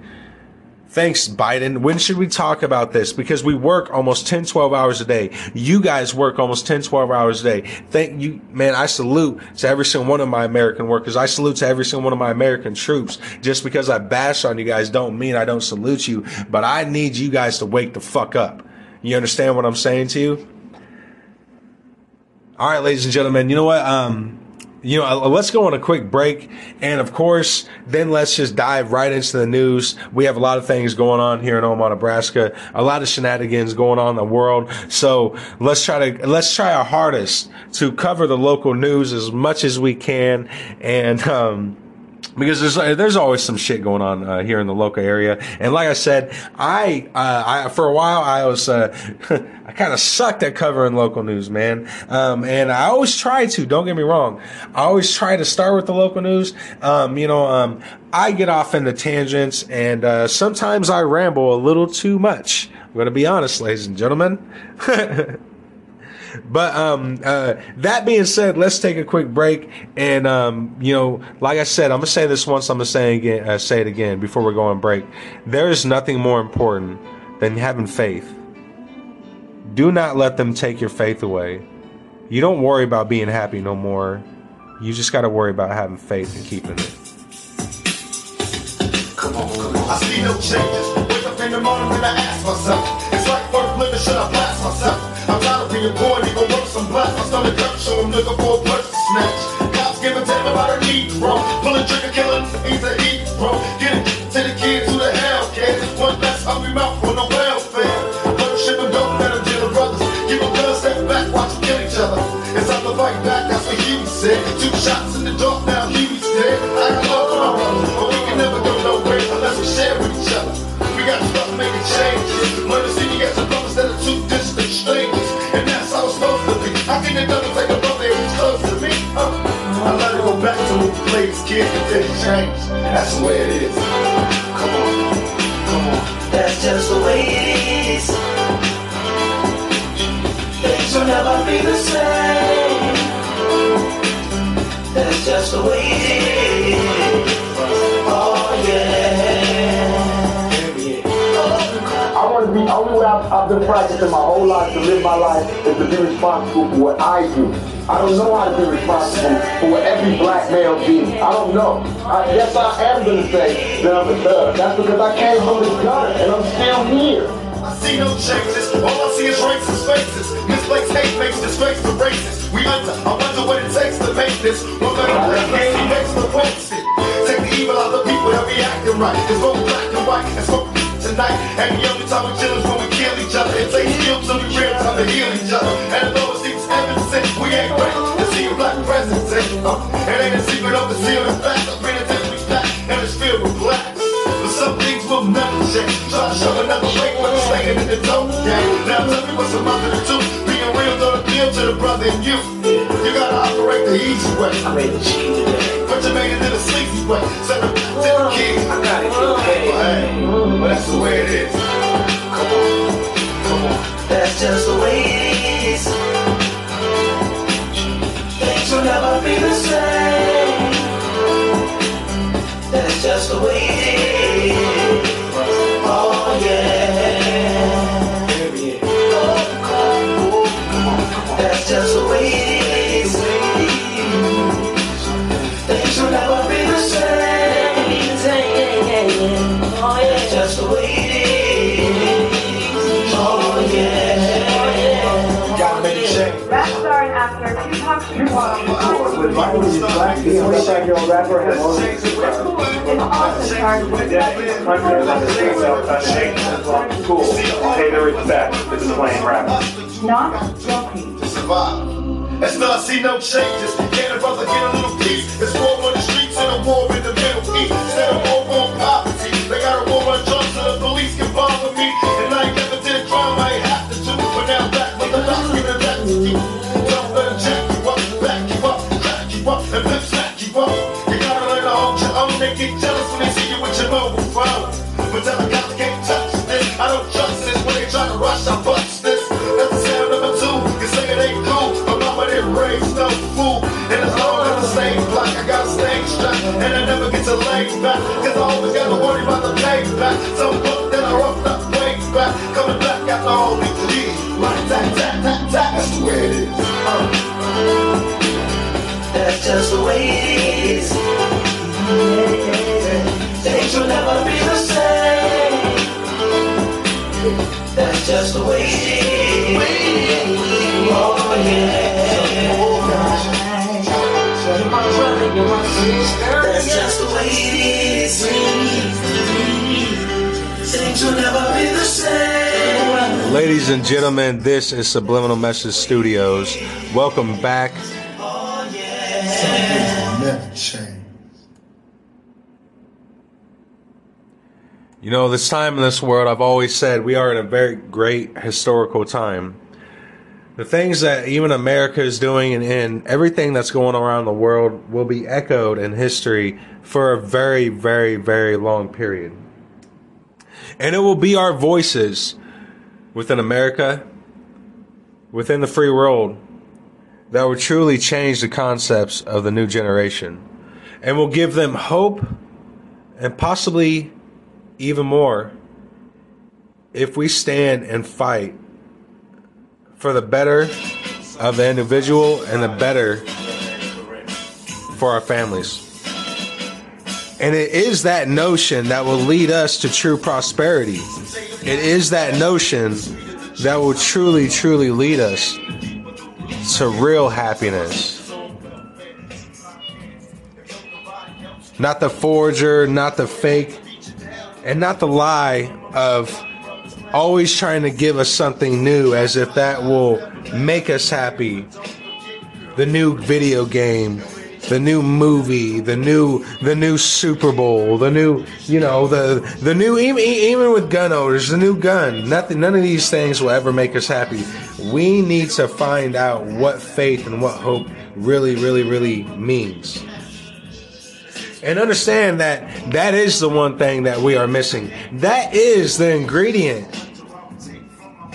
[SPEAKER 2] Thanks, Biden. When should we talk about this? Because we work almost 10, 12 hours a day. You guys work almost 10, 12 hours a day. Thank you, man. I salute to every single one of my American workers. I salute to every single one of my American troops. Just because I bash on you guys don't mean I don't salute you, but I need you guys to wake the fuck up. You understand what I'm saying to you? All right, ladies and gentlemen, you know what? Um, you know, uh, let's go on a quick break. And of course, then let's just dive right into the news. We have a lot of things going on here in Omaha, Nebraska, a lot of shenanigans going on in the world. So let's try to, let's try our hardest to cover the local news as much as we can. And, um, because there's there's always some shit going on uh, here in the local area. And like I said, I uh, I for a while I was uh, I kind of sucked at covering local news, man. Um, and I always try to. Don't get me wrong. I always try to start with the local news. Um, you know, um, I get off into tangents, and uh, sometimes I ramble a little too much. I'm to be honest, ladies and gentlemen. But um, uh, that being said, let's take a quick break. And um, you know, like I said, I'm gonna say this once. I'm gonna say again, uh, say it again before we go on break. There is nothing more important than having faith. Do not let them take your faith away. You don't worry about being happy no more. You just got to worry about having faith and keeping it.
[SPEAKER 3] Come on, come on. I see no changes. Wake up in the morning and I ask myself, it's like worth living, should I blast myself? Poor, need to work some blocks. My stomach up, so I'm looking for a purse to snatch. Cops giving ten about a need, bro. Pull a trigger, killing, eat to eat, bro. Get it to the kids who the hell cares. One less hungry mouth for no welfare. Put shit them dope, better deal with brothers. Keep them guns, step back, watch them kill each other. It's time to fight back, that's what Huey said. Two shots in the dark, now Huey's dead. I got love for my brothers, but we can never go nowhere unless we share with each other. We got to start making changes. Murder City got some brothers that are too distant strangers. Back to when we kids and didn't change. That's the way it is. Come on. Come on.
[SPEAKER 4] That's just the way it is. Things will never be the same. That's just the way it is.
[SPEAKER 5] To be, only way I've, I've been practicing my whole life to live my life is to be responsible for what I do. I don't know how to be responsible for what every black male do. I don't know. I, yes, I am to say that I'm a thug. That's because I came from the gutter and I'm still here.
[SPEAKER 3] I see no changes. All I see is racist faces. Misplaced hate makes disgrace to races. We under. I wonder what it takes to make this. One better he makes the wasted. Take the evil out of the people that be acting right. It's both black and white. It's both tonight. And the only time we chill is when we kill each other. It takes skill to be real time to heal each other. And though it seems evident, we ain't ready to see a black president. Uh, it ain't a secret of the seal. In fact, the penitentiary's back and it's filled with blacks. But some things will never change. Try to show another way when it's staying in the dope game. Now tell me what's the mother to do. Being real don't appeal to the brother in you. You gotta operate the easy way.
[SPEAKER 4] I made a cheat today.
[SPEAKER 3] But you made it in a sleazy way. Send it back to the kids.
[SPEAKER 4] I get paid.
[SPEAKER 3] But hey, but that's the way it is. Come on, come on.
[SPEAKER 4] That's just the way it is. Things will never be the same. That's just the way it
[SPEAKER 5] old rapper has more than
[SPEAKER 6] is also charged with
[SPEAKER 7] Yeah, country understands self-foundation as long as school. Pay their respect. This is plain rap.
[SPEAKER 6] not guilty.
[SPEAKER 3] to survive. Still I see no changes. Can a brother get a little peace? It's war on the streets and a war in the Middle East. Instead of war get jealous when they see you with your mobile phone. But tell them guys can't touch this. I don't trust this. When they try to rush, I bust this. That's the sound number two. You say it ain't cool, but mama didn't raise no fool. And as long as I stay black, I got a stage strap. And I never get to lay back. Cause I always gotta worry about the payback. So book that I roughed up way back. Coming back after all these years. Like that, that, that, that. That's the way it is. Uh.
[SPEAKER 4] That's just the way it is. Things will never be the same. That's just the way it is. Oh yeah. You're my brother, you're my sister. That's just the way it is. Things will never be the same.
[SPEAKER 2] Ladies and gentlemen, this is Subliminal Message Studios. Welcome back.
[SPEAKER 3] Oh, never change.
[SPEAKER 2] You know, this time in this world, I've always said we are in a very great historical time. The things that even America is doing and, and everything that's going around the world will be echoed in history for a very, very, very long period. And it will be our voices within America, within the free world, that will truly change the concepts of the new generation and will give them hope and possibly even more if we stand and fight for the better of the individual and the better for our families. And it is that notion that will lead us to true prosperity. It is that notion that will truly, truly lead us to real happiness. Not the forger, not the fake, and not the lie of always trying to give us something new as if that will make us happy. The new video game, the new movie, the new the new Super Bowl, the new you know the the new even even with gun owners, the new gun. Nothing, none of these things will ever make us happy. We need to find out what faith and what hope really, really, really means and understand that that is the one thing that we are missing. That is the ingredient.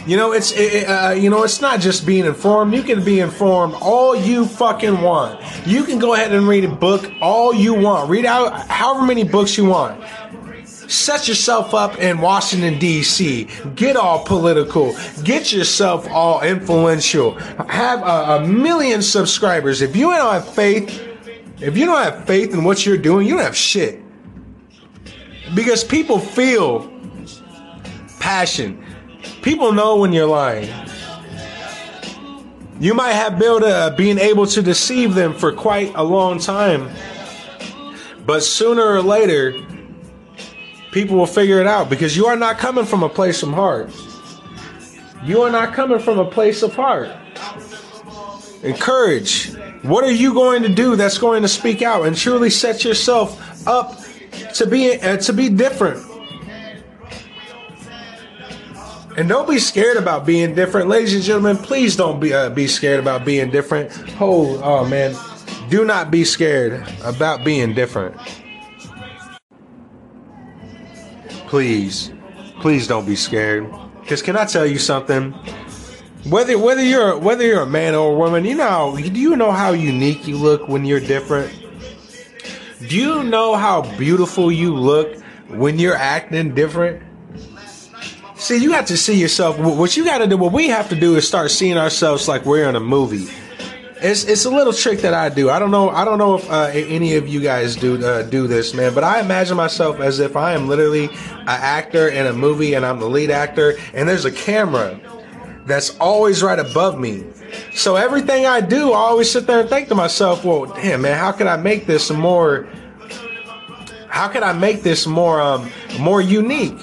[SPEAKER 2] You know, it's it, uh, you know, it's not just being informed. You can be informed all you fucking want. You can go ahead and read a book all you want. Read out however many books you want. Set yourself up in Washington D.C. Get all political. Get yourself all influential. Have a, a million subscribers. If you don't have faith if you don't have faith in what you're doing, you don't have shit. Because people feel passion. People know when you're lying. You might have built a being able to deceive them for quite a long time. But sooner or later, people will figure it out because you are not coming from a place of heart. You are not coming from a place of heart. Encourage. What are you going to do that's going to speak out and truly set yourself up to be uh, to be different? And don't be scared about being different, ladies and gentlemen. Please don't be uh, be scared about being different. Oh, oh man, do not be scared about being different. Please, please don't be scared. Because can I tell you something? Whether whether you're whether you're a man or a woman, you know do you know how unique you look when you're different? Do you know how beautiful you look when you're acting different? See, you have to see yourself. What you got to do, what we have to do, is start seeing ourselves like we're in a movie. It's it's a little trick that I do. I don't know. I don't know if uh, any of you guys do uh, do this, man. But I imagine myself as if I am literally an actor in a movie, and I'm the lead actor, and there's a camera that's always right above me. So everything I do, I always sit there and think to myself, "Well, damn, man, how can I make this more? How can I make this more um, more unique?"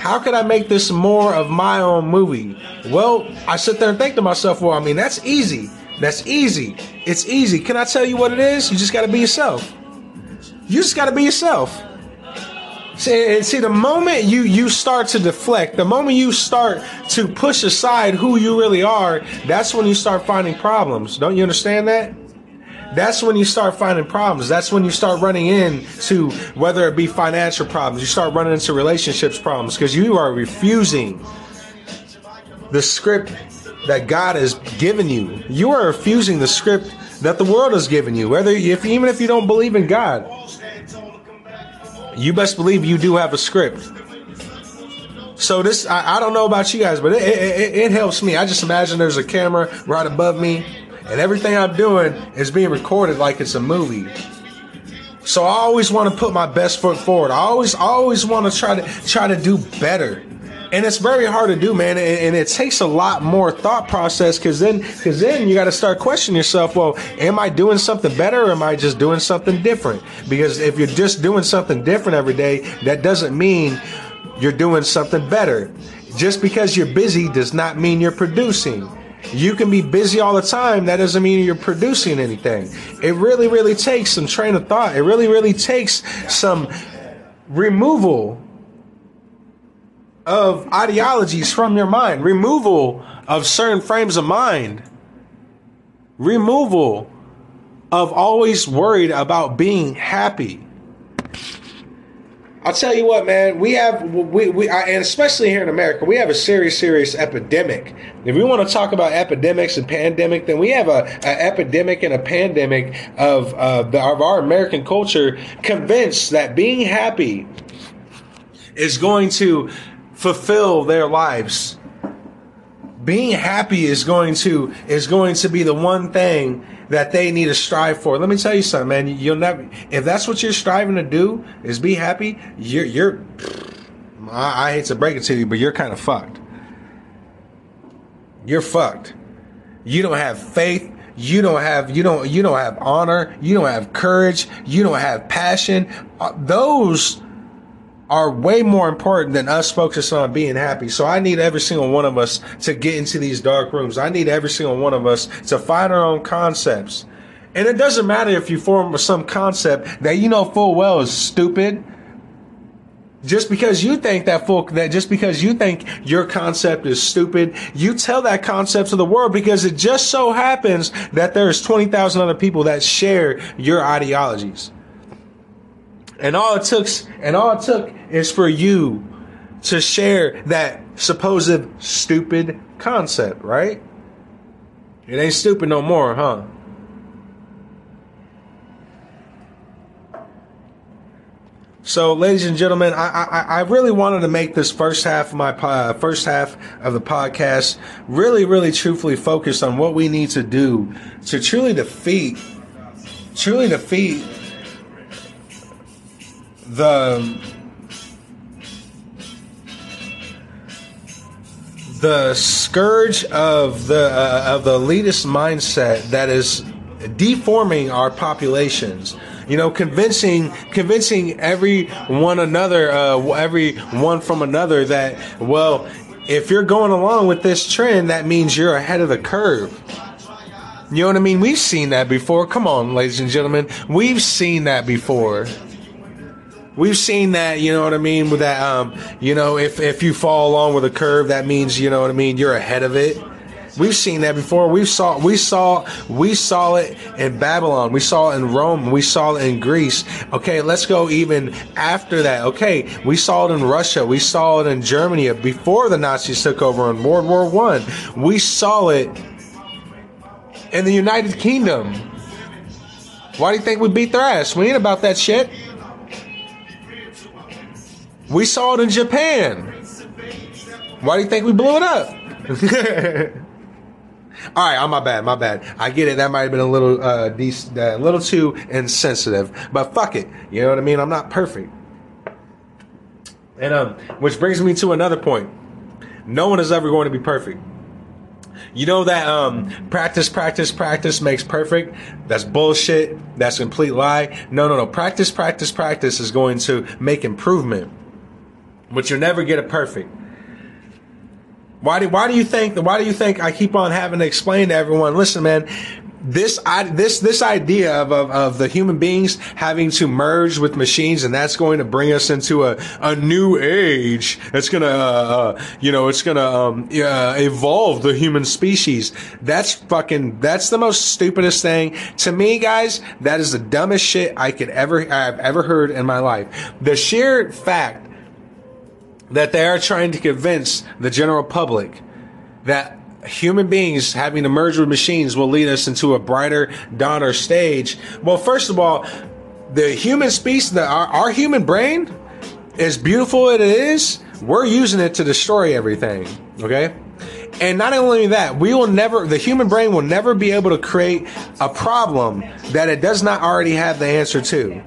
[SPEAKER 2] How could I make this more of my own movie? Well, I sit there and think to myself, well, I mean, that's easy. That's easy. It's easy. Can I tell you what it is? You just got to be yourself. You just got to be yourself. See, and see, the moment you you start to deflect, the moment you start to push aside who you really are, that's when you start finding problems. Don't you understand that? That's when you start finding problems. That's when you start running into whether it be financial problems, you start running into relationships problems because you are refusing the script that God has given you. You are refusing the script that the world has given you. Whether if even if you don't believe in God, you best believe you do have a script. So this, I, I don't know about you guys, but it, it, it helps me. I just imagine there's a camera right above me, and everything I'm doing is being recorded like it's a movie. So I always want to put my best foot forward. I always, always want to try to try to do better and it's very hard to do, man. And, and it takes a lot more thought process because then, because then you got to start questioning yourself. Well, am I doing something better, or am I just doing something different? Because if you're just doing something different every day, that doesn't mean you're doing something better. Just because you're busy does not mean you're producing. You can be busy all the time. That doesn't mean you're producing anything. It really, really takes some train of thought. It really, really takes some removal of ideologies from your mind, removal of certain frames of mind, removal of always worried about being happy. I'll tell you what, man. We have we we and especially here in America, we have a serious, serious epidemic. If we want to talk about epidemics and pandemic, then we have a, a epidemic and a pandemic of uh, the, of our American culture, convinced that being happy is going to fulfill their lives. Being happy is going to is going to be the one thing that they need to strive for. Let me tell you something, man. You'll never if that's what you're striving to do is be happy. You're you're. I, I hate to break it to you, but you're kind of fucked. You're fucked. You don't have faith. You don't have you don't you don't have honor. You don't have courage. You don't have passion. Uh, those are way more important than us focusing on being happy. So I need every single one of us to get into these dark rooms. I need every single one of us to find our own concepts. And it doesn't matter if you form some concept that you know full well is stupid. Just because you think that full, that just because you think your concept is stupid, you tell that concept to the world because it just so happens that there's 20,000 other people that share your ideologies. And all it took, and all it took is for you to share that supposed stupid concept, right? It ain't stupid no more, huh? So, ladies and gentlemen, I, I, I really wanted to make this first half of my uh, first half of the podcast really, really, truthfully focused on what we need to do to truly defeat, truly defeat the the scourge of the uh, of the elitist mindset that is deforming our populations. You know convincing convincing every one another uh, every one from another that well if you're going along with this trend that means you're ahead of the curve. You know what i mean? We've seen that before. Come on ladies and gentlemen. We've seen that before We've seen that, you know what I mean, with that, um, you know, if, if you fall along with a curve, that means, you know what I mean, you're ahead of it. We've seen that before. We saw, we saw, we saw it in Babylon. We saw it in Rome. We saw it in Greece. Okay, let's go even after that. Okay, we saw it in Russia. We saw it in Germany before the Nazis took over in World War One. We saw it in the United Kingdom. Why do you think we beat their ass? We ain't about that shit. We saw it in Japan. Why do you think we blew it up? All right, on my bad, my bad. I get it. That might have been a little, uh, uh, a little too insensitive, but fuck it. You know what I mean? I'm not perfect. And um, which brings me to another point. No one is ever going to be perfect. You know that um, practice, practice, practice makes perfect. That's bullshit. That's a complete lie. No, no, no. Practice, practice, practice is going to make improvement, but you'll never get it perfect. Why do Why do you think? Why do you think I keep on having to explain to everyone? Listen, man. This I, this this idea of, of of the human beings having to merge with machines and that's going to bring us into a, a new age. It's gonna uh, uh, you know it's gonna um, uh, evolve the human species. That's fucking that's the most stupidest thing to me, guys. That is the dumbest shit I could ever I've ever heard in my life. The sheer fact that they are trying to convince the general public that human beings having to merge with machines will lead us into a brighter, dawner stage. Well, first of all, the human species, the, our, our human brain, as beautiful as it is, we're using it to destroy everything. Okay? And not only that, we will never, the human brain will never be able to create a problem that it does not already have the answer to.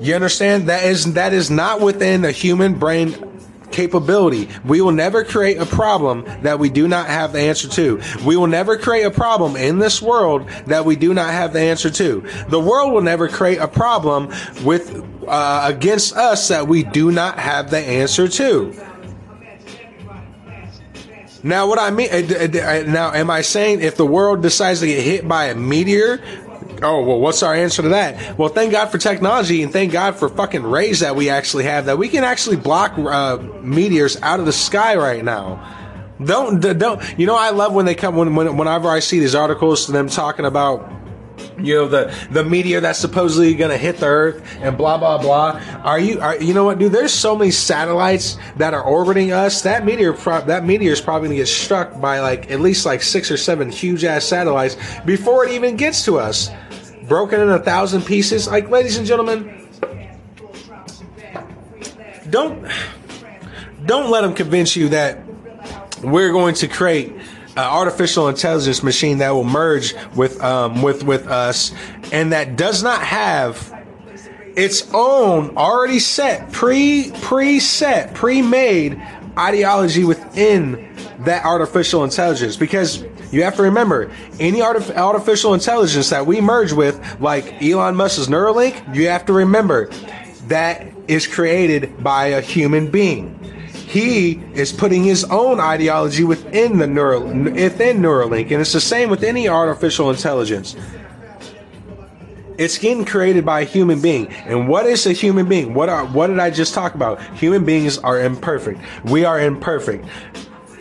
[SPEAKER 2] You understand? That is that is not within the human brain capability. We will never create a problem that we do not have the answer to. We will never create a problem in this world that we do not have the answer to. The world will never create a problem with uh, against us that we do not have the answer to. Now, what I mean, uh, uh, now, am I saying if the world decides to get hit by a meteor, oh, well, what's our answer to that? Well, thank God for technology and thank God for fucking rays that we actually have that we can actually block uh, meteors out of the sky right now. Don't, don't, you know, I love when they come, when, when, whenever I see these articles, them talking about, you know the the meteor that's supposedly going to hit the earth and blah blah blah. Are you are you know what dude? There's so many satellites that are orbiting us. That meteor pro- that meteor is probably going to get struck by like at least like six or seven huge ass satellites before it even gets to us. Broken in a thousand pieces. Like ladies and gentlemen don't don't let them convince you that we're going to create an artificial intelligence machine that will merge with um, with with us, and that does not have its own already set, pre preset, pre-made ideology within that artificial intelligence. Because you have to remember, any artif- artificial intelligence that we merge with, like Elon Musk's Neuralink, you have to remember that is created by a human being he is putting his own ideology within the neural within Neuralink, and it's the same with any artificial intelligence. It's getting created by a human being. And what is a human being? What are what did I just talk about? Human beings are imperfect. We are imperfect.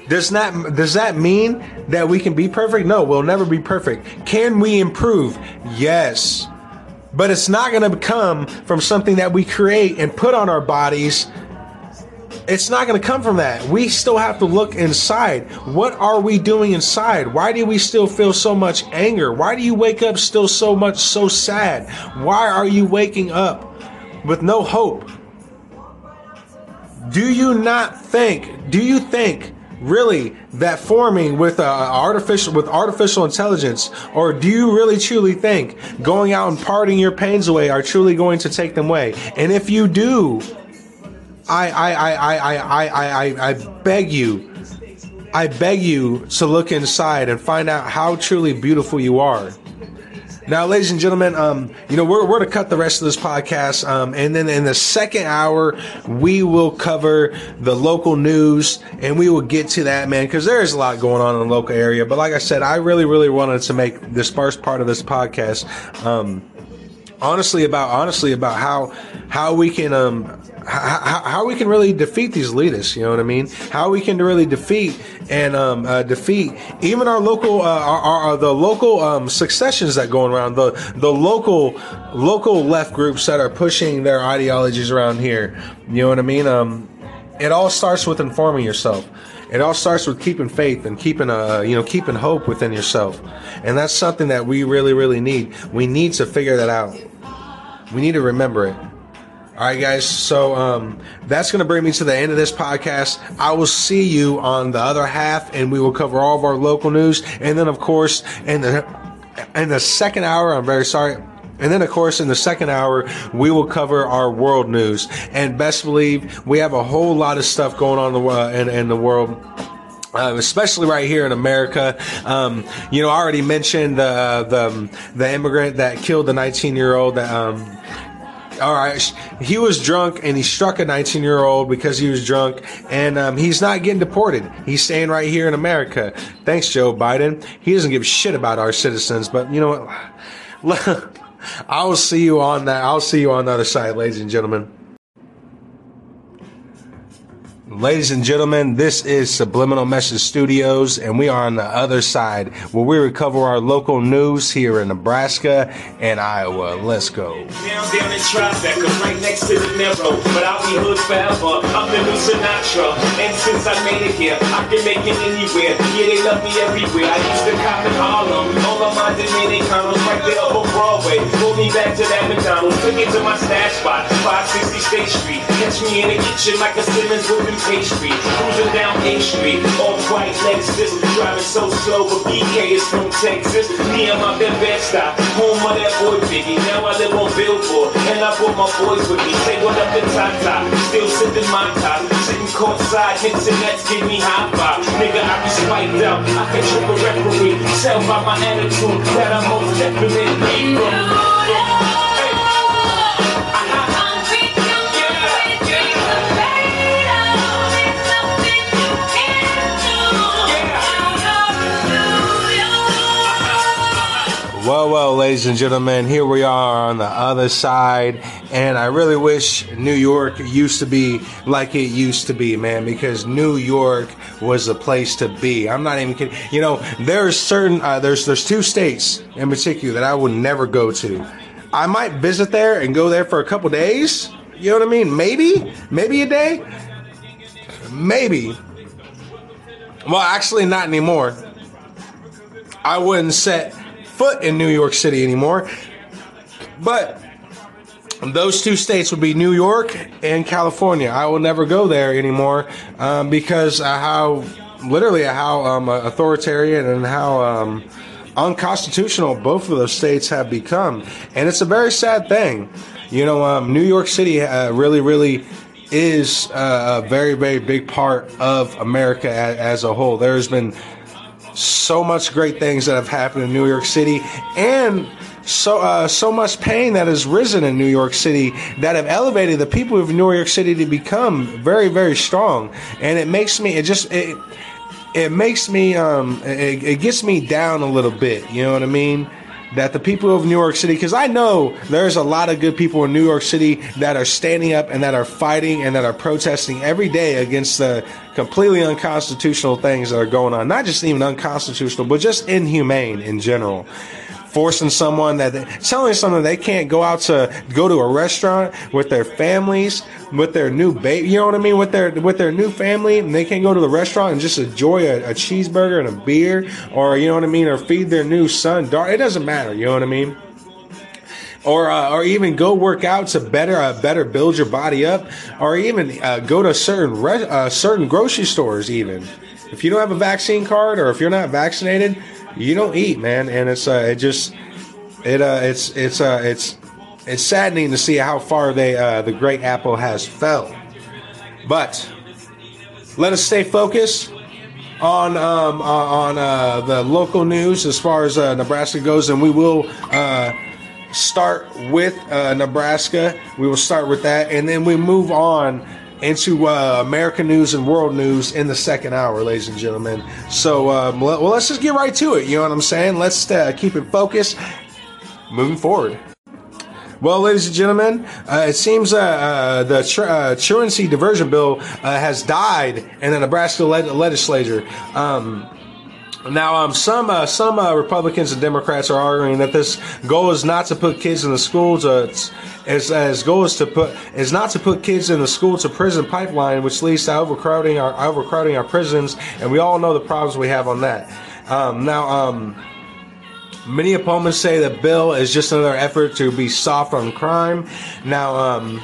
[SPEAKER 2] Does that does that mean that we can be perfect? No, we'll never be perfect. Can we improve? Yes. But it's not going to come from something that we create and put on our bodies it's not going to come from that. We still have to look inside. What are we doing inside? Why do we still feel so much anger? Why do you wake up still so much so sad? Why are you waking up with no hope? Do you not think, do you think really that forming with uh, artificial with artificial intelligence or do you really truly think going out and parting your pains away are truly going to take them away? And if you do, I, I, I, I, I, I, I, I beg you, I beg you to look inside and find out how truly beautiful you are. Now, ladies and gentlemen, um, you know, we're, we're to cut the rest of this podcast. Um, and then in the second hour, we will cover the local news and we will get to that, man, because there is a lot going on in the local area. But like I said, I really, really wanted to make this first part of this podcast, um, honestly about, honestly about how, how we can, um, how, how we can really defeat these elitists, you know what I mean? How we can really defeat and um, uh, defeat even our local, uh, our, our, the local um, successions that go around, the the local local left groups that are pushing their ideologies around here. You know what I mean? Um, it all starts with informing yourself. It all starts with keeping faith and keeping uh you know keeping hope within yourself, and that's something that we really really need. We need to figure that out. We need to remember it. All right, guys. So um, that's going to bring me to the end of this podcast. I will see you on the other half, and we will cover all of our local news. And then, of course, in the in the second hour, I'm very sorry. And then, of course, in the second hour, we will cover our world news. And best believe we have a whole lot of stuff going on in the, uh, in, in the world. Uh, especially right here in America, um, you know, I already mentioned the the the immigrant that killed the 19 year old. Um, all right, he was drunk and he struck a 19 year old because he was drunk, and um, he's not getting deported. He's staying right here in America. Thanks, Joe Biden. He doesn't give shit about our citizens, but you know what? I'll see you on that. I'll see you on the other side, ladies and gentlemen. Ladies and gentlemen, this is Subliminal Message Studios, and we are on the other side where we recover our local news here in Nebraska and Iowa. Let's go.
[SPEAKER 8] Down, down in Tribeca, right next to the. But I'll be hood forever. I'm the new Sinatra. And since I made it here, I can make it anywhere. Yeah, they love me everywhere. I used to cop in Harlem. All of my Dominicanos right there up on Broadway. Pull me back to that McDonald's. Took it to my stash spot, 560 State Street. Catch me in the kitchen like a Simmons pastry. Cruising down A Street, all white Lexus. Driving so slow, but BK is from Texas. Me and my best stop, home of that boy Biggie. Now I live on Billboard, and I brought my boys with me. Say what up to Tata, still sipping my top. Sitting courtside, Knicks and nets give me high five. Nigga, I be spiked out, I can trip a referee. Tell by my attitude that I'm most definitely from.
[SPEAKER 2] Well, well, ladies and gentlemen, here we are on the other side, and I really wish New York used to be like it used to be, man, because New York was the place to be. I'm not even kidding. You know, there's certain uh, there's there's two states in particular that I would never go to. I might visit there and go there for a couple days. You know what I mean? Maybe, maybe a day, maybe. Well, actually, not anymore. I wouldn't set foot in New York City anymore. But those two states would be New York and California. I will never go there anymore um, because how literally how um, authoritarian and how um, unconstitutional both of those states have become, and it's a very sad thing. You know, um, New York City uh, really, really is uh, a very, very big part of America as, a whole. There's been so much great things that have happened in New York City, and so uh, so much pain that has risen in New York City that have elevated the people of New York City to become very very strong, and it makes me it just it it makes me um it, it gets me down a little bit. You know what I mean? That the people of New York City, because I know there's a lot of good people in New York City that are standing up and that are fighting and that are protesting every day against the completely unconstitutional things that are going on. Not just even unconstitutional, but just inhumane in general. Forcing someone that telling someone they can't go out to go to a restaurant with their families, with their new baby, you know what I mean, with their with their new family, and they can't go to the restaurant and just enjoy a, a cheeseburger and a beer, or you know what I mean, or feed their new son. It doesn't matter, you know what I mean or uh, or even go work out to better uh, better build your body up, or even uh, go to certain re- uh, certain grocery stores. Even if you don't have a vaccine card or if you're not vaccinated, you don't eat, man. And it's uh, it just it uh it's it's uh it's it's saddening to see how far they uh, the great apple has fell. But let us stay focused on um, uh, on uh, the local news as far as uh, Nebraska goes, and we will uh, start with uh, Nebraska. We will start with that, and then we move on into uh, American news and world news in the second hour, ladies and gentlemen. So, um, well, let's just get right to it. You know what I'm saying? Let's uh, keep it focused moving forward. Well, ladies and gentlemen, uh, it seems uh, uh, the tr- uh, truancy diversion bill uh, has died in the Nebraska le- legislature. Um, now, um, some uh, some uh, Republicans and Democrats are arguing that this goal is not to put kids in the schools. Uh, as as goal is to put is not to put kids in the school to prison pipeline, which leads to overcrowding our overcrowding our prisons, and we all know the problems we have on that. Um, now, um, many opponents say that bill is just another effort to be soft on crime. Now. Um,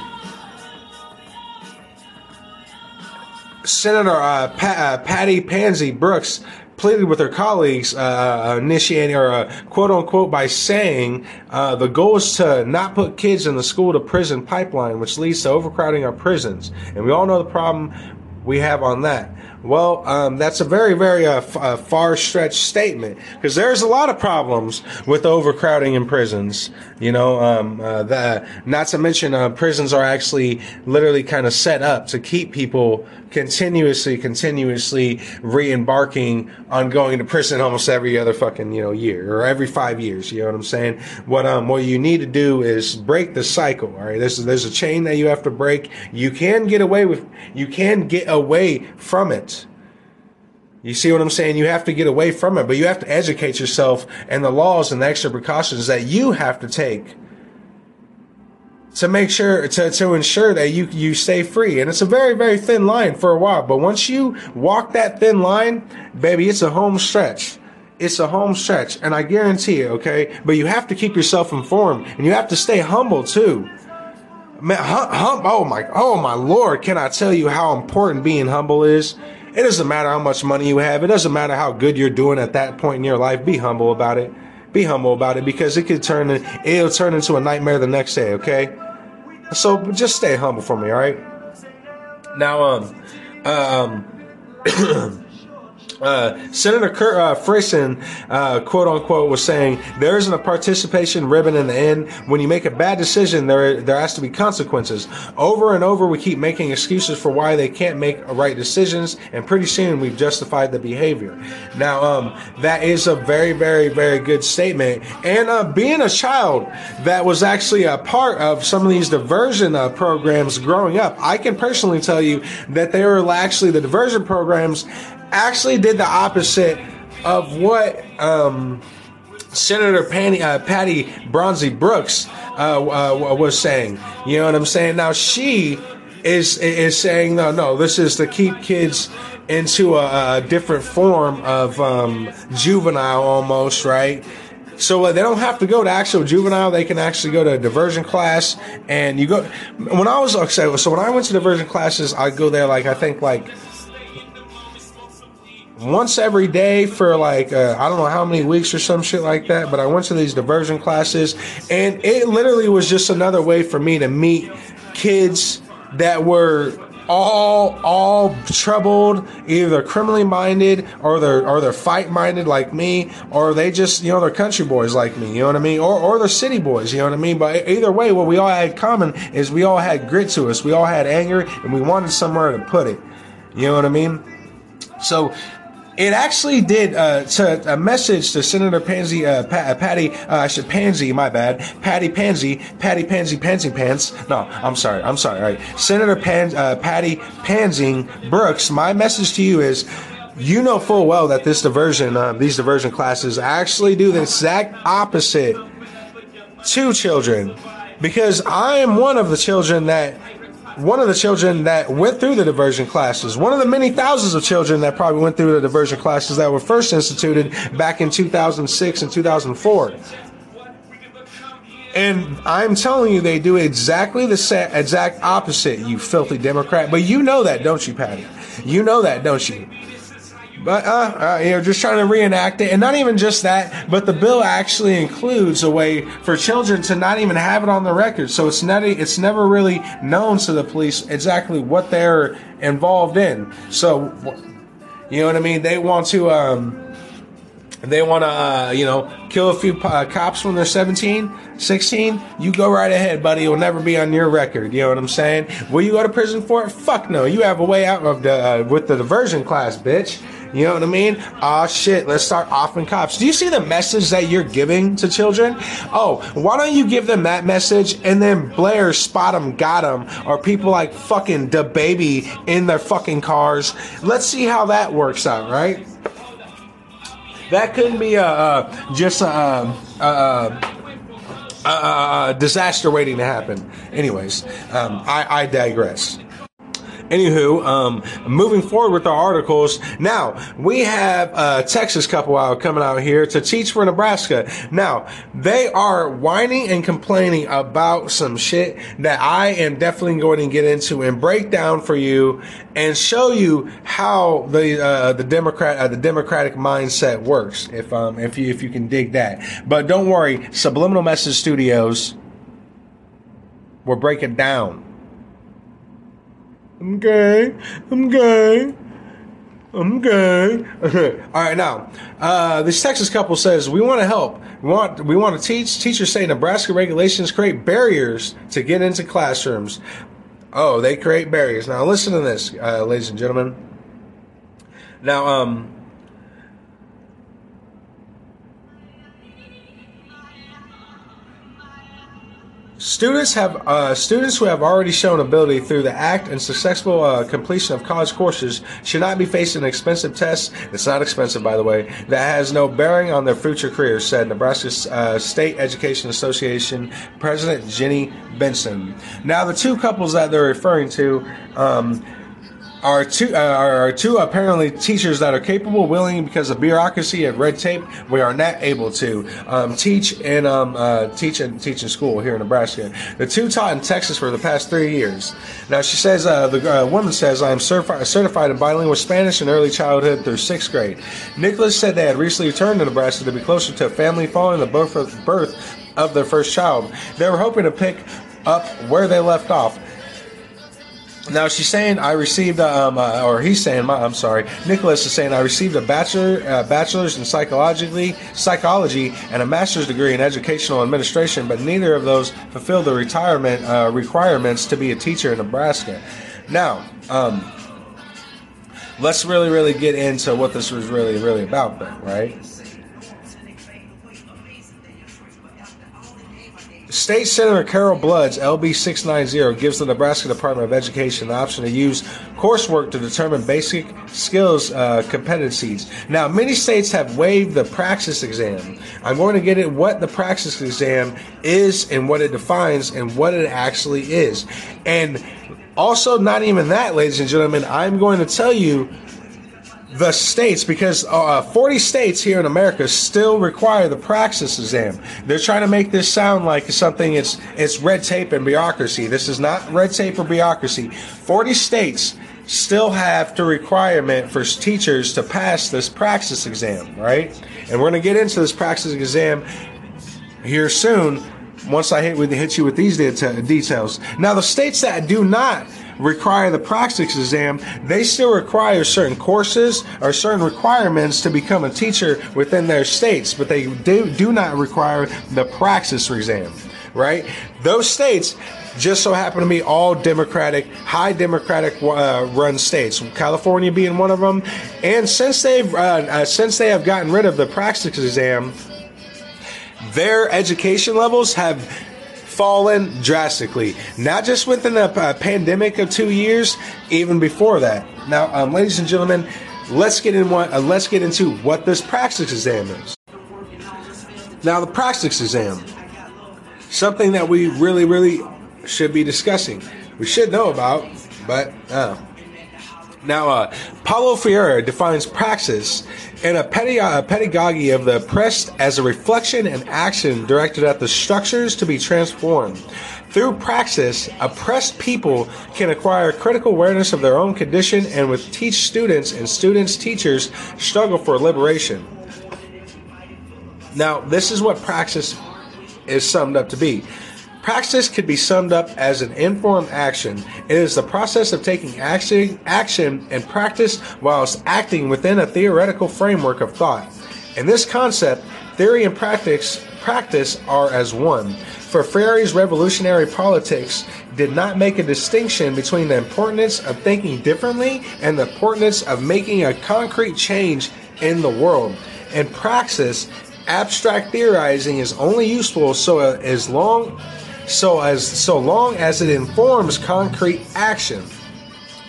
[SPEAKER 2] Senator uh, pa- uh, Patty Pansing Brooks pleaded with her colleagues, uh, initiating or uh, quote unquote by saying uh, the goal is to not put kids in the school to prison pipeline, which leads to overcrowding our prisons. And we all know the problem we have on that. Well, um, that's a very, very uh, uh, far stretched statement because there's a lot of problems with overcrowding in prisons. You know, um, uh, the, not to mention uh, prisons are actually literally kind of set up to keep people continuously, continuously re-embarking on going to prison almost every other fucking you know year or every five years. You know what I'm saying? What um what you need to do is break the cycle. All right, there's there's a chain that you have to break. You can get away with you can get away from it. You see what I'm saying? You have to get away from it, but you have to educate yourself and the laws and the extra precautions that you have to take to make sure to, to ensure that you you stay free. And it's a very very thin line for a while, but once you walk that thin line, baby, it's a home stretch. It's a home stretch, and I guarantee it. Okay, but you have to keep yourself informed, and you have to stay humble too. Man, hum, hum, oh my, oh my lord! Can I tell you how important being humble is? It doesn't matter how much money you have. It doesn't matter how good you're doing at that point in your life. Be humble about it. Be humble about it because it could turn. It'll turn into a nightmare the next day. Okay. So just stay humble for me. All right. Now, um, um. Uh, Senator Kurt uh, uh, quote unquote, was saying there isn't a participation ribbon in the end. When you make a bad decision, there there has to be consequences. Over and over, we keep making excuses for why they can't make right decisions, and pretty soon we've justified the behavior. Now, um, that is a very, very, very good statement. And uh, being a child that was actually a part of some of these diversion uh, programs growing up, I can personally tell you that they were actually the diversion programs actually did the opposite of what um, Senator Patty, uh, Patty Bronzy Brooks uh, uh, was saying. You know what I'm saying? Now she is is saying no, no. This is to keep kids into a, a different form of um, juvenile, almost right. So uh, they don't have to go to actual juvenile. They can actually go to a diversion class. And you go when I was so when I went to diversion classes, I go there like I think like once every day for like uh, I don't know how many weeks or some shit like that. But I went to these diversion classes, and it literally was just another way for me to meet kids that were all all troubled, either criminally minded or they're or they're fight minded like me, or they just you know they're country boys like me. You know what I mean? Or or they're city boys. You know what I mean? But either way, what we all had common is we all had grit to us. We all had anger, and we wanted somewhere to put it. You know what I mean? So it actually did uh, to a message to Senator Pansy, uh, pa- Patty, uh, I should Pansy, my bad, Patty Pansy, Patty Pansy, Pansy Pants. No, I'm sorry, I'm sorry. All right, Senator Pan, uh, Patty Pansing Brooks. My message to you is. You know full well that this diversion, uh, these diversion classes, actually do the exact opposite to children, because I am one of the children that one of the children that went through the diversion classes, one of the many thousands of children that probably went through the diversion classes that were first instituted back in 2006 and 2004. And I'm telling you, they do exactly the sa- exact opposite, you filthy Democrat. But you know that, don't you, Patty? You know that, don't you? But uh, uh, you're just trying to reenact it, and not even just that, but the bill actually includes a way for children to not even have it on the record. So it's not it's never really known to the police exactly what they're involved in. So you know what I mean? They want to um, they want to uh, you know kill a few uh, cops when they're 17 16 you go right ahead buddy. It'll never be on your record. You know what i'm saying? Will you go to prison for it? Fuck no. You have a way out of the uh, with the diversion class bitch you know what I mean? Ah, shit, let's start offing cops. Do you see the message that you're giving to children? Oh, why don't you give them that message and then Blair, spot them, got them, or people like fucking the baby in their fucking cars? Let's see how that works out, right? That couldn't be a, uh, just a, a, a disaster waiting to happen. Anyways, um, I, I digress. Anywho, um, moving forward with our articles. Now, we have a Texas couple out coming out here to teach for Nebraska. Now, they are whining and complaining about some shit that I am definitely going to get into and break down for you and show you how the uh, the Democrat uh, the Democratic mindset works. If um if you if you can dig that, but don't worry, Subliminal Message Studios. We're breaking down. I'm gay. I'm gay. I'm gay. All right, now uh, this Texas couple says we want to help. We want we want to teach. Teachers say Nebraska regulations create barriers to get into classrooms. Oh, they create barriers. Now listen to this, uh, ladies and gentlemen. Now, um, Students have uh, students who have already shown ability through the act and successful uh, completion of college courses should not be facing an expensive test. It's not expensive, by the way. That has no bearing on their future careers," said Nebraska uh, State Education Association President Jenni Benson. Now, the two couples that they're referring to. Um, are two uh, are two apparently teachers that are capable, willing, because of bureaucracy and red tape, we are not able to um, teach and um, uh, teach and teach in school here in Nebraska. The two taught in Texas for the past three years. Now she says uh, the uh, woman says I am certified certified in bilingual Spanish in early childhood through sixth grade. Nicholas said they had recently returned to Nebraska to be closer to a family following the birth of, birth of their first child. They were hoping to pick up where they left off. Now she's saying I received, um, uh, or he's saying, my, I'm sorry, Nicholas is saying I received a bachelor, uh, bachelor's in psychologically psychology and a master's degree in educational administration, but neither of those fulfilled the retirement uh, requirements to be a teacher in Nebraska. Now, um, let's really, really get into what this was really, really about, then, right? State Senator Carol Blood's, LB 690, gives the Nebraska Department of Education the option to use coursework to determine basic skills uh, competencies. Now, many states have waived the praxis exam. I'm going to get at what the praxis exam is and what it defines and what it actually is. And also, not even that, ladies and gentlemen, I'm going to tell you the states because uh, 40 states here in America still require the praxis exam. They're trying to make this sound like something it's it's red tape and bureaucracy. This is not red tape or bureaucracy. 40 states still have the requirement for teachers to pass this praxis exam, right? And we're going to get into this praxis exam here soon once I hit hit you with these details. Now the states that do not require the praxis exam, they still require certain courses or certain requirements to become a teacher within their states, but they do, do not require the praxis exam, right? Those states just so happen to be all Democratic, high Democratic uh, run states. California being one of them, and since they've uh, uh, since they have gotten rid of the praxis exam, their education levels have fallen drastically. Not just within the uh, pandemic of two years, even before that. Now, um, ladies and gentlemen, let's get in one, uh, let's get into what this praxis exam is. Now, the praxis exam, something that we really, really should be discussing. We should know about, but uh, now, uh, Paulo Freire defines praxis in a, a pedagogy of the oppressed as a reflection and action directed at the structures to be transformed. Through praxis, oppressed people can acquire critical awareness of their own condition and with teach students and students teachers struggle for liberation. Now, this is what praxis is summed up to be. Praxis could be summed up as an informed action. It is the process of taking action, action and practice whilst acting within a theoretical framework of thought. In this concept, theory and practice, practice are as one. For Freire's revolutionary politics did not make a distinction between the importance of thinking differently and the importance of making a concrete change in the world. In praxis, abstract theorizing is only useful so as long so as so long as it informs concrete action.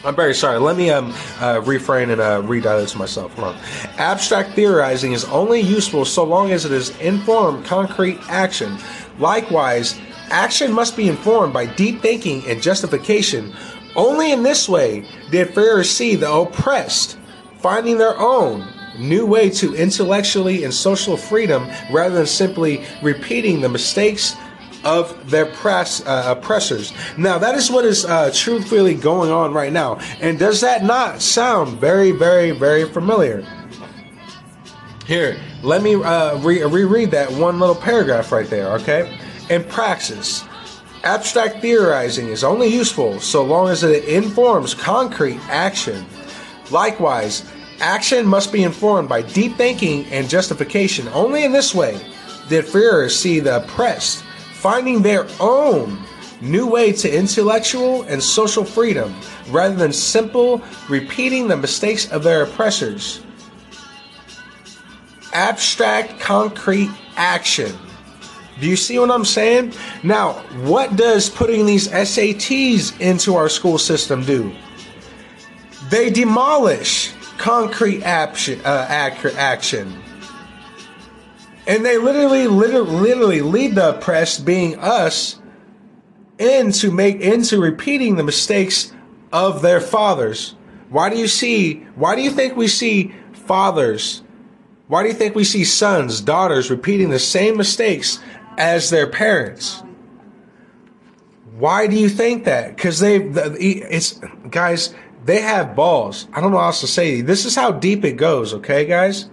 [SPEAKER 2] I'm very sorry. Let me um, uh, refrain and uh, redial this myself. Hold on. Abstract theorizing is only useful so long as it is informed concrete action. Likewise, action must be informed by deep thinking and justification, Only in this way did Freire see the oppressed finding their own new way to intellectually and social freedom rather than simply repeating the mistakes of their press, uh, oppressors. Now, that is what is uh, truthfully going on right now. And does that not sound very, very, very familiar? Here, let me uh, re- reread that one little paragraph right there, okay? In praxis, abstract theorizing is only useful so long as it informs concrete action. Likewise, action must be informed by deep thinking and justification. Only in this way did Freire see the oppressed finding their own new way to intellectual and social freedom rather than simple repeating the mistakes of their oppressors. Abstract, concrete action. Do you see what I'm saying? Now, what does putting these SATs into our school system do? They demolish concrete action, uh, action. And they literally, literally, literally lead the oppressed, being us, into make into repeating the mistakes of their fathers. Why do you see? Why do you think we see fathers? Why do you think we see sons, daughters repeating the same mistakes as their parents? Why do you think that? Because they, it's guys, they have balls. I don't know how else to say. This is how deep it goes. Okay, guys.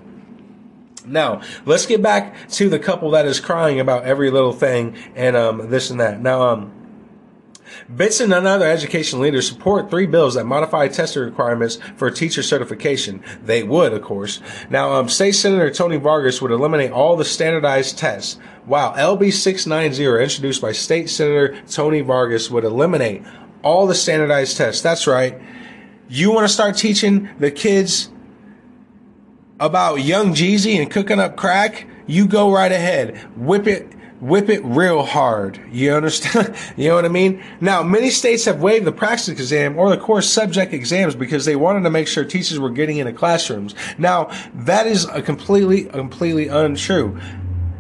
[SPEAKER 2] Now, let's get back to the couple that is crying about every little thing and um, this and that. Now, um, Benson and other education leaders support three bills that modify testing requirements for teacher certification. They would, of course. Now, um, State Senator Tony Vargas would eliminate all the standardized tests, while LB 690, introduced by State Senator Tony Vargas, would eliminate all the standardized tests. That's right. You want to start teaching the kids about Young Jeezy and cooking up crack, you go right ahead. Whip it, whip it real hard. You understand? you know what I mean? Now, many states have waived the praxis exam or the course subject exams because they wanted to make sure teachers were getting into classrooms. Now, that is a completely, completely untrue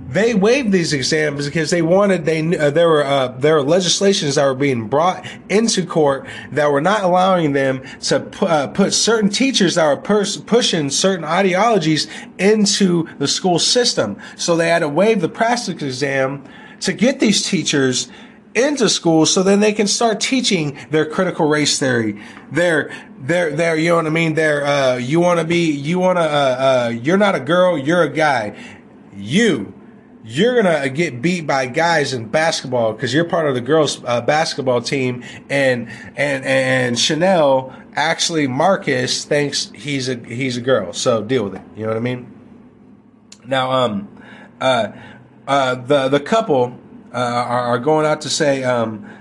[SPEAKER 2] they waived these exams because they wanted they uh, there were uh, there were legislations that were being brought into court that were not allowing them to pu- uh, put certain teachers that were pers- pushing certain ideologies into the school system. So they had to waive the praxis exam to get these teachers into school so then they can start teaching their critical race theory. Their, their, their, you know what I mean? Their, uh, you want to be, you want to, uh, uh, you're not a girl, you're a guy. You, you're gonna get beat by guys in basketball because you're part of the girls' uh, basketball team, and and and Chanel actually Marcus thinks he's a he's a girl, so deal with it. You know what I mean? Now, um, uh, uh, the the couple uh, are, are going out to say um.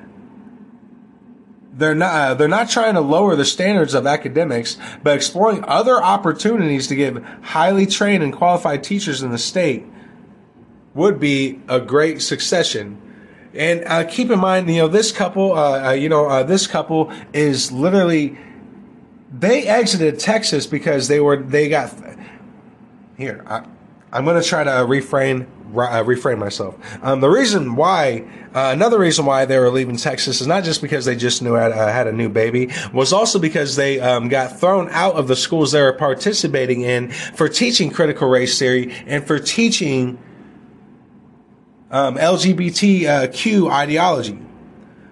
[SPEAKER 2] They're not. Uh, they're not trying to lower the standards of academics, but exploring other opportunities to get highly trained and qualified teachers in the state would be a great succession. And uh, keep in mind, you know, this couple, uh, uh, you know, uh, this couple is literally they exited Texas because they were they got here. I, am going to try to refrain uh, refrain myself. Um, the reason why, uh, another reason why they were leaving Texas is not just because they just knew had, had a new baby, was also because they um, got thrown out of the schools they were participating in for teaching critical race theory and for teaching um, LGBTQ ideology.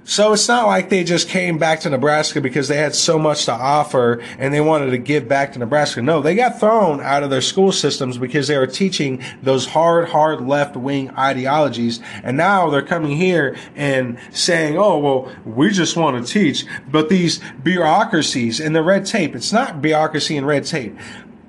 [SPEAKER 2] So it's not like they just came back to Nebraska because they had so much to offer and they wanted to give back to Nebraska. No, they got thrown out of their school systems because they were teaching those hard, hard left wing ideologies. And now they're coming here and saying, oh, well, we just want to teach. But these bureaucracies and the red tape, it's not bureaucracy and red tape.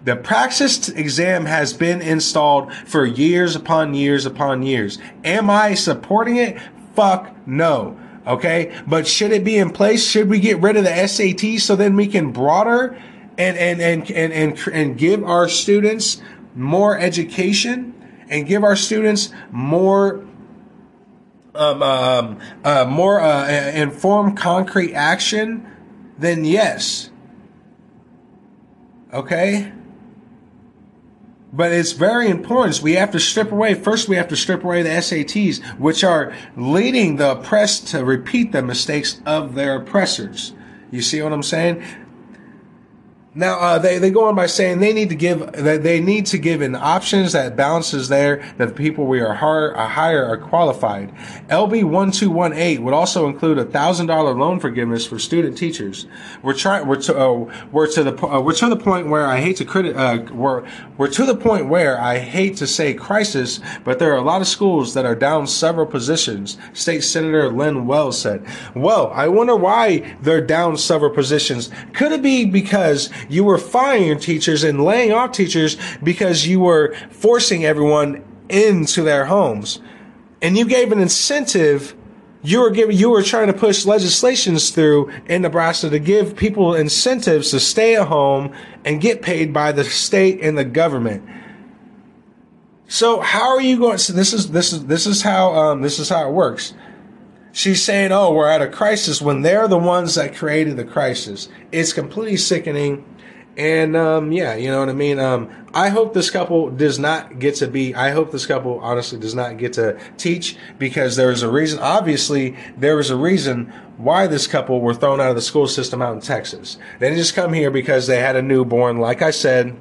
[SPEAKER 2] The praxis exam has been installed for years upon years upon years. Am I supporting it? Fuck no. Okay. But should it be in place? Should we get rid of the SAT so then we can broader and, and, and, and, and, and give our students more education and give our students more um, um, uh, more uh, informed concrete action, then yes. Okay? But it's very important. We have to strip away, first, we have to strip away the SATs, which are leading the oppressed to repeat the mistakes of their oppressors. You see what I'm saying? Now uh, they they go on by saying they need to give that they need to give an options that balances there that the people we are hire, uh, hire are qualified. LB one two one eight would also include a thousand dollar loan forgiveness for student teachers. We're trying we're to uh, we're to the uh, we're to the point where I hate to criti- uh, we're we're to the point where I hate to say crisis, but there are a lot of schools that are down several positions. State Senator Lynne Walz said. Well, I wonder why they're down several positions. Could it be because you were firing teachers and laying off teachers because you were forcing everyone into their homes. And you gave an incentive. You were giving, you were trying to push legislations through in Nebraska to give people incentives to stay at home and get paid by the state and the government. So how are you going? So this is this is this is how um, this is how it works. She's saying, "Oh, we're at a crisis," when they're the ones that created the crisis. It's completely sickening. And um, yeah, you know what I mean. Um, I hope this couple does not get to be. I hope this couple honestly does not get to teach because there is a reason. Obviously, there is a reason why this couple were thrown out of the school system out in Texas. They didn't just come here because they had a newborn. Like I said,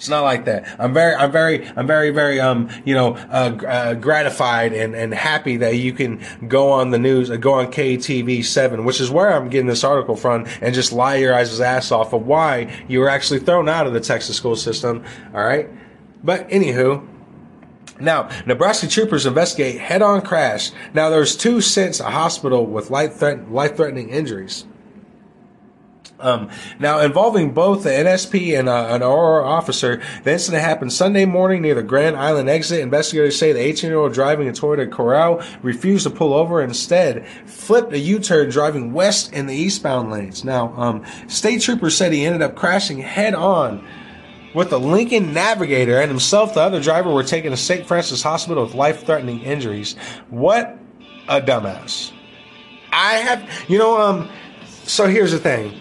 [SPEAKER 2] it's not like that. I'm very, I'm very, I'm very, very, um, you know, uh, uh, gratified and, and happy that you can go on the news, uh, go on KTV seven, which is where I'm getting this article from, and just lie your eyes' ass off of why you were actually thrown out of the Texas school system. All right, but anywho. Now, Nebraska troopers investigate head-on crash. Now, there's two since a hospital with life-threat- life-threatening injuries. Um, now, involving both the NSP and uh, an Aurora officer, the incident happened Sunday morning near the Grand Island exit. Investigators say the 18-year-old driving a Toyota Corolla refused to pull over, instead flipped a U-turn driving west in the eastbound lanes. Now, um, state troopers said he ended up crashing head-on with the Lincoln Navigator and himself, the other driver, were taken to St. Francis Hospital with life-threatening injuries. What a dumbass! I have, you know, um. So here's the thing.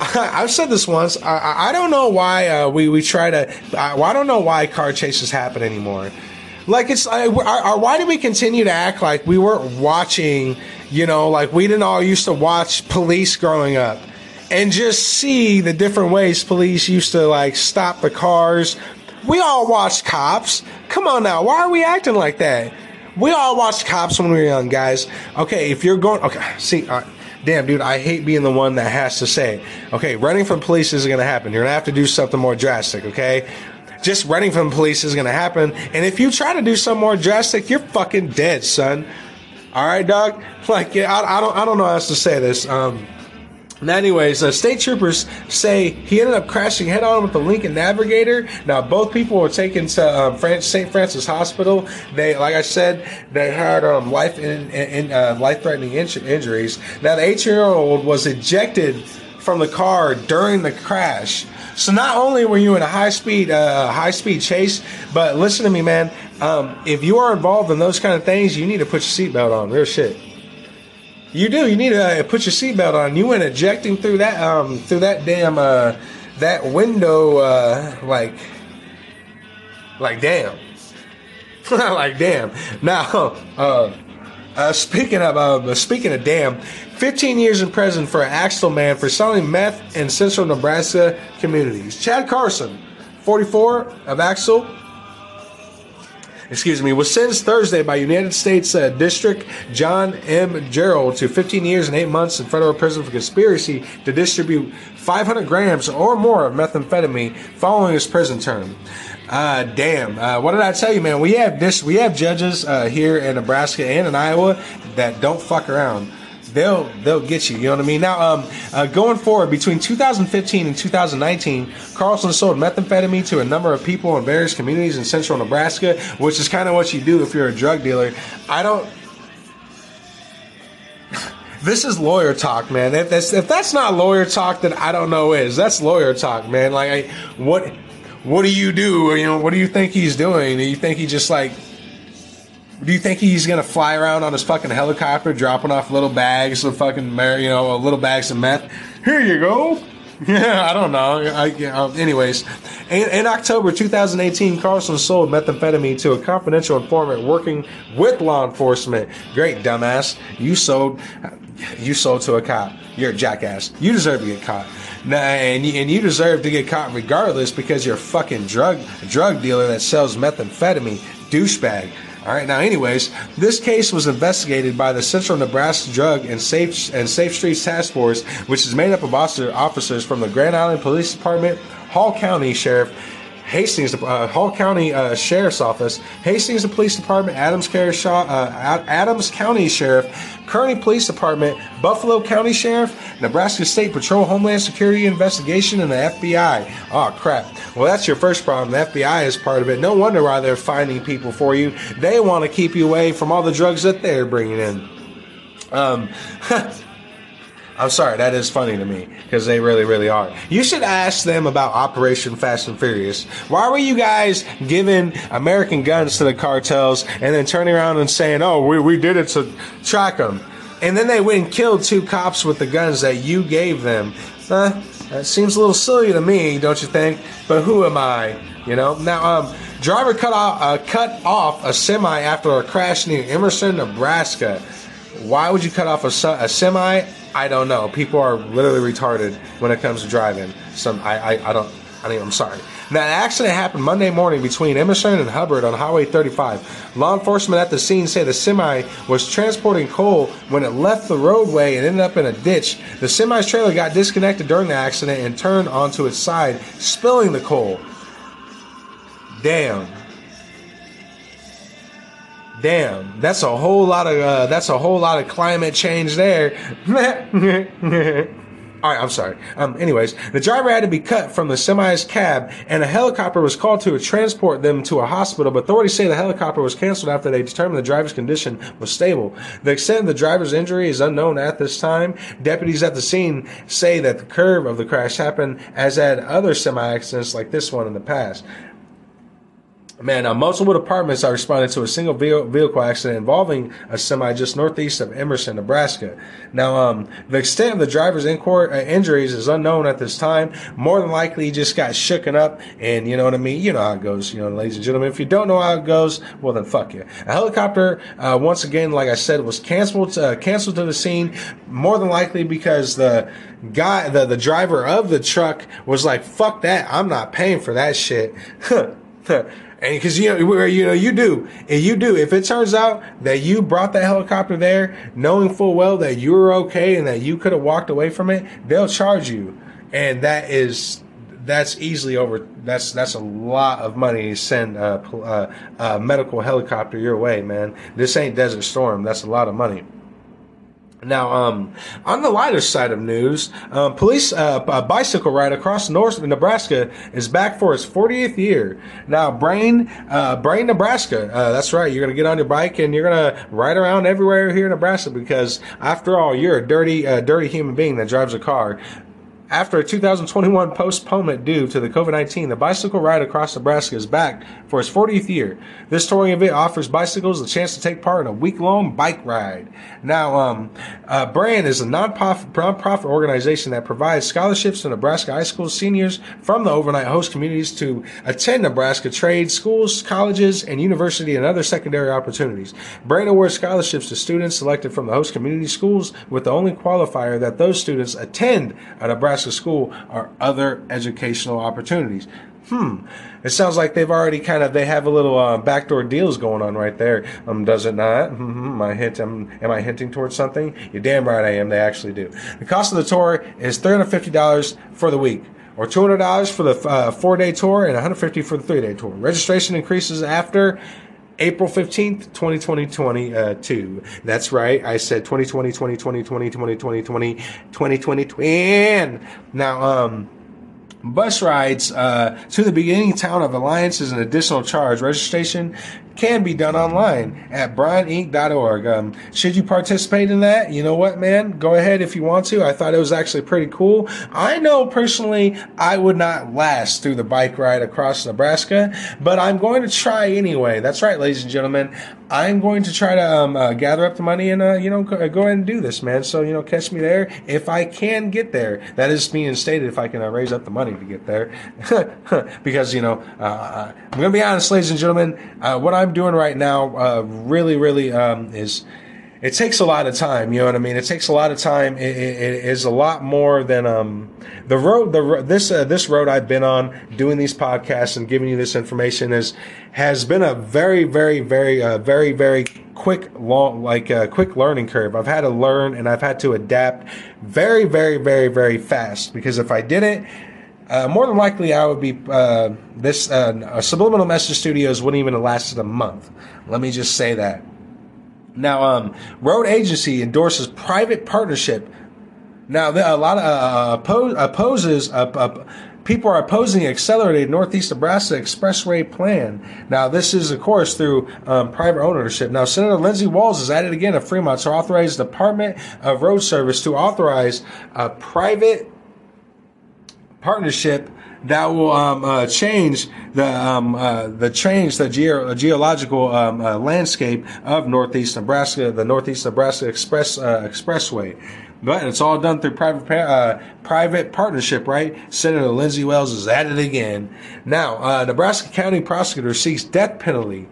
[SPEAKER 2] I've said this once. I, I don't know why uh, we we try to. I, I don't know why car chases happen anymore. Like it's why do we continue to act like we weren't watching? You know, like we didn't all used to watch police growing up and just see the different ways police used to like stop the cars. We all watched cops. Come on now, why are we acting like that? We all watched cops when we were young, guys. Okay, if you're going, okay, see, damn, dude, I hate being the one that has to say, okay, running from police isn't gonna happen. You're gonna have to do something more drastic, okay? Just running from police isn't gonna happen. And if you try to do something more drastic, you're fucking dead, son. All right, dog. Like, yeah, I, I don't, I don't know how else to say this. Um, now, anyways, uh, state troopers say he ended up crashing head on with the Lincoln Navigator. Now, both people were taken to um, Fran- St. Francis Hospital. They, like I said, they had um, life in, in uh, life threatening in- injuries. Now, the 18 year old was ejected from the car during the crash. So not only were you in a high speed uh, high speed chase, but listen to me, man. Um, if you are involved in those kind of things, you need to put your seatbelt on. Real shit. You do. You need to uh, put your seatbelt on. You went ejecting through that um through that damn uh that window uh like like damn like damn. Now uh. Uh, speaking of uh, speaking of damn, 15 years in prison for an Axtell man for selling meth in central Nebraska communities. Chad Carlson, 44 of Axtell, excuse me, was sentenced Thursday by United States uh, District John M. Gerrard to 15 years and 8 months in federal prison for conspiracy to distribute 500 grams or more of methamphetamine following his prison term. Uh, damn. Uh, what did I tell you, man? We have this. We have judges uh, here in Nebraska and in Iowa that don't fuck around. They'll they'll get you. You know what I mean? Now, um, uh, going forward between 2015 and 2019, Carlson sold methamphetamine to a number of people in various communities in central Nebraska, which is kind of what you do if you're a drug dealer. I don't. This is lawyer talk, man. If that's, if that's not lawyer talk, then I don't know is. That's lawyer talk, man. Like, I, what what do you do? You know, what do you think he's doing? Do you think he just like? Do you think he's gonna fly around on his fucking helicopter, dropping off little bags of fucking, you know, little bags of meth? Here you go. Yeah, I don't know. I, um, anyways, in, in October 2018, Carlson sold methamphetamine to a confidential informant working with law enforcement. Great dumbass. You sold, you sold to a cop. You're a jackass. You deserve to get caught. Nah, and you, and you deserve to get caught regardless because you're a fucking drug drug dealer that sells methamphetamine, douchebag. All right. Now, anyways, this case was investigated by the Central Nebraska Drug and Safe and Safe Streets Task Force, which is made up of officers from the Grand Island Police Department, Hall County Sheriff. Hastings, uh, Hall County uh, Sheriff's Office, Hastings Police Department, Adams, uh, Adams County Sheriff, Kearney Police Department, Buffalo County Sheriff, Nebraska State Patrol, Homeland Security Investigation, and the FBI. Oh crap! Well, that's your first problem. The FBI is part of it. No wonder why they're finding people for you. They want to keep you away from all the drugs that they're bringing in. Um, I'm sorry, that is funny to me because they really, really are. You should ask them about Operation Fast and Furious. Why were you guys giving American guns to the cartels and then turning around and saying, "Oh, we we did it to track them," and then they went and killed two cops with the guns that you gave them? Uh, that seems a little silly to me, don't you think? But who am I? You know. Now, um, driver cut off uh, cut off a semi after a crash near Emerson, Nebraska. Why would you cut off a, a semi? I don't know. People are literally retarded when it comes to driving. Some I, I, I don't I mean I'm sorry. Now, an accident happened Monday morning between Emerson and Hubbard on Highway 35. Law enforcement at the scene say the semi was transporting coal when it left the roadway and ended up in a ditch. The semi's trailer got disconnected during the accident and turned onto its side, spilling the coal. Damn. Damn, that's a whole lot of uh, that's a whole lot of climate change there. All right, I'm sorry. Um, anyways, the driver had to be cut from the semi's cab, and a helicopter was called to transport them to a hospital. But authorities say the helicopter was canceled after they determined the driver's condition was stable. The extent of the driver's injury is unknown at this time. Deputies at the scene say that the curve of the crash happened as at other semi accidents like this one in the past. Man, uh, multiple departments are responding to a single vehicle accident involving a semi just northeast of Emerson, Nebraska. Now, um, the extent of the driver's uh, injuries is unknown at this time. More than likely, he just got shooken up, and you know what I mean. You know how it goes, you know, ladies and gentlemen. If you don't know how it goes, well then fuck you. A helicopter, uh, once again, like I said, was canceled uh, canceled to the scene. More than likely because the guy, the the driver of the truck was like, "Fuck that! I'm not paying for that shit." And because you know, you know, you do, and you do. If it turns out that you brought that helicopter there, knowing full well that you were okay and that you could have walked away from it, they'll charge you, and that is that's easily over. That's that's a lot of money to send a, uh, a medical helicopter your way, man. This ain't Desert Storm. That's a lot of money. Now, um, on the lighter side of news, um, police uh, a bicycle ride across North Nebraska is back for its 40th year. Now, Brain, uh, Brain, Nebraska. Uh, that's right. You're gonna get on your bike and you're gonna ride around everywhere here in Nebraska because, after all, you're a dirty, uh, dirty human being that drives a car. After a 2021 postponement due to the COVID 19, the bicycle ride across Nebraska is back for its 40th year. This touring event offers bicycles the chance to take part in a week long bike ride. Now, um, uh, BRAN is a non-profit, non-profit organization that provides scholarships to Nebraska high school seniors from the overnight host communities to attend Nebraska trade schools, colleges, and university and other secondary opportunities. BRAN awards scholarships to students selected from the host community schools with the only qualifier that those students attend a Nebraska school or other educational opportunities. Hmm. It sounds like they've already kind of they have a little uh, backdoor deals going on right there. Um, does it not? Mm-hmm. Am I hint? Am, am I hinting towards something? You're damn right I am. They actually do. The cost of the tour is three hundred fifty dollars for the week. Or two hundred dollars for the uh, four-day tour and $150 for the three-day tour. Registration increases after April 15th, 2022. That's right. I said 2020, 2020, 2020, 2020, 2020, 2020. Now, um, Bus rides uh, to the beginning town of Alliance is an additional charge. Registration can be done online at braninc.org. Um, should you participate in that? You know what, man? Go ahead if you want to. I thought it was actually pretty cool. I know personally I would not last through the bike ride across Nebraska, but I'm going to try anyway. That's right, ladies and gentlemen. I'm going to try to um, uh, gather up the money and uh, you know go, go ahead and do this, man. So you know, catch me there if I can get there. That is being stated if I can uh, raise up the money to get there, because you know uh, I'm going to be honest, ladies and gentlemen. Uh, what I'm doing right now uh, really, really um, is it takes a lot of time. You know what I mean? It takes a lot of time. It, it, it is a lot more than um, the road. The this uh, this road I've been on doing these podcasts and giving you this information is has been a very very very uh, very very quick long like uh, quick learning curve. I've had to learn and I've had to adapt very very very very fast because if I didn't. Uh, more than likely, I would be uh, this uh, subliminal message studios wouldn't even have lasted a month. Let me just say that. Now, um, road agency endorses private partnership. Now, a lot of uh, oppose, opposes. Uh, uh, people are opposing accelerated Northeast Nebraska Expressway plan. Now, this is, of course, through um, private ownership. Now, Senator Lindsey Walz has added again a Fremont to authorize Department of Road Service to authorize a private partnership that will um, uh, change the um, uh, the change the geo- geological um, uh, landscape of Northeast Nebraska, the Northeast Nebraska Express uh, Expressway. But it's all done through private uh, private partnership, right? Senator Lindsey Walz is at it again. Now, uh, Nebraska County prosecutor seeks death penalty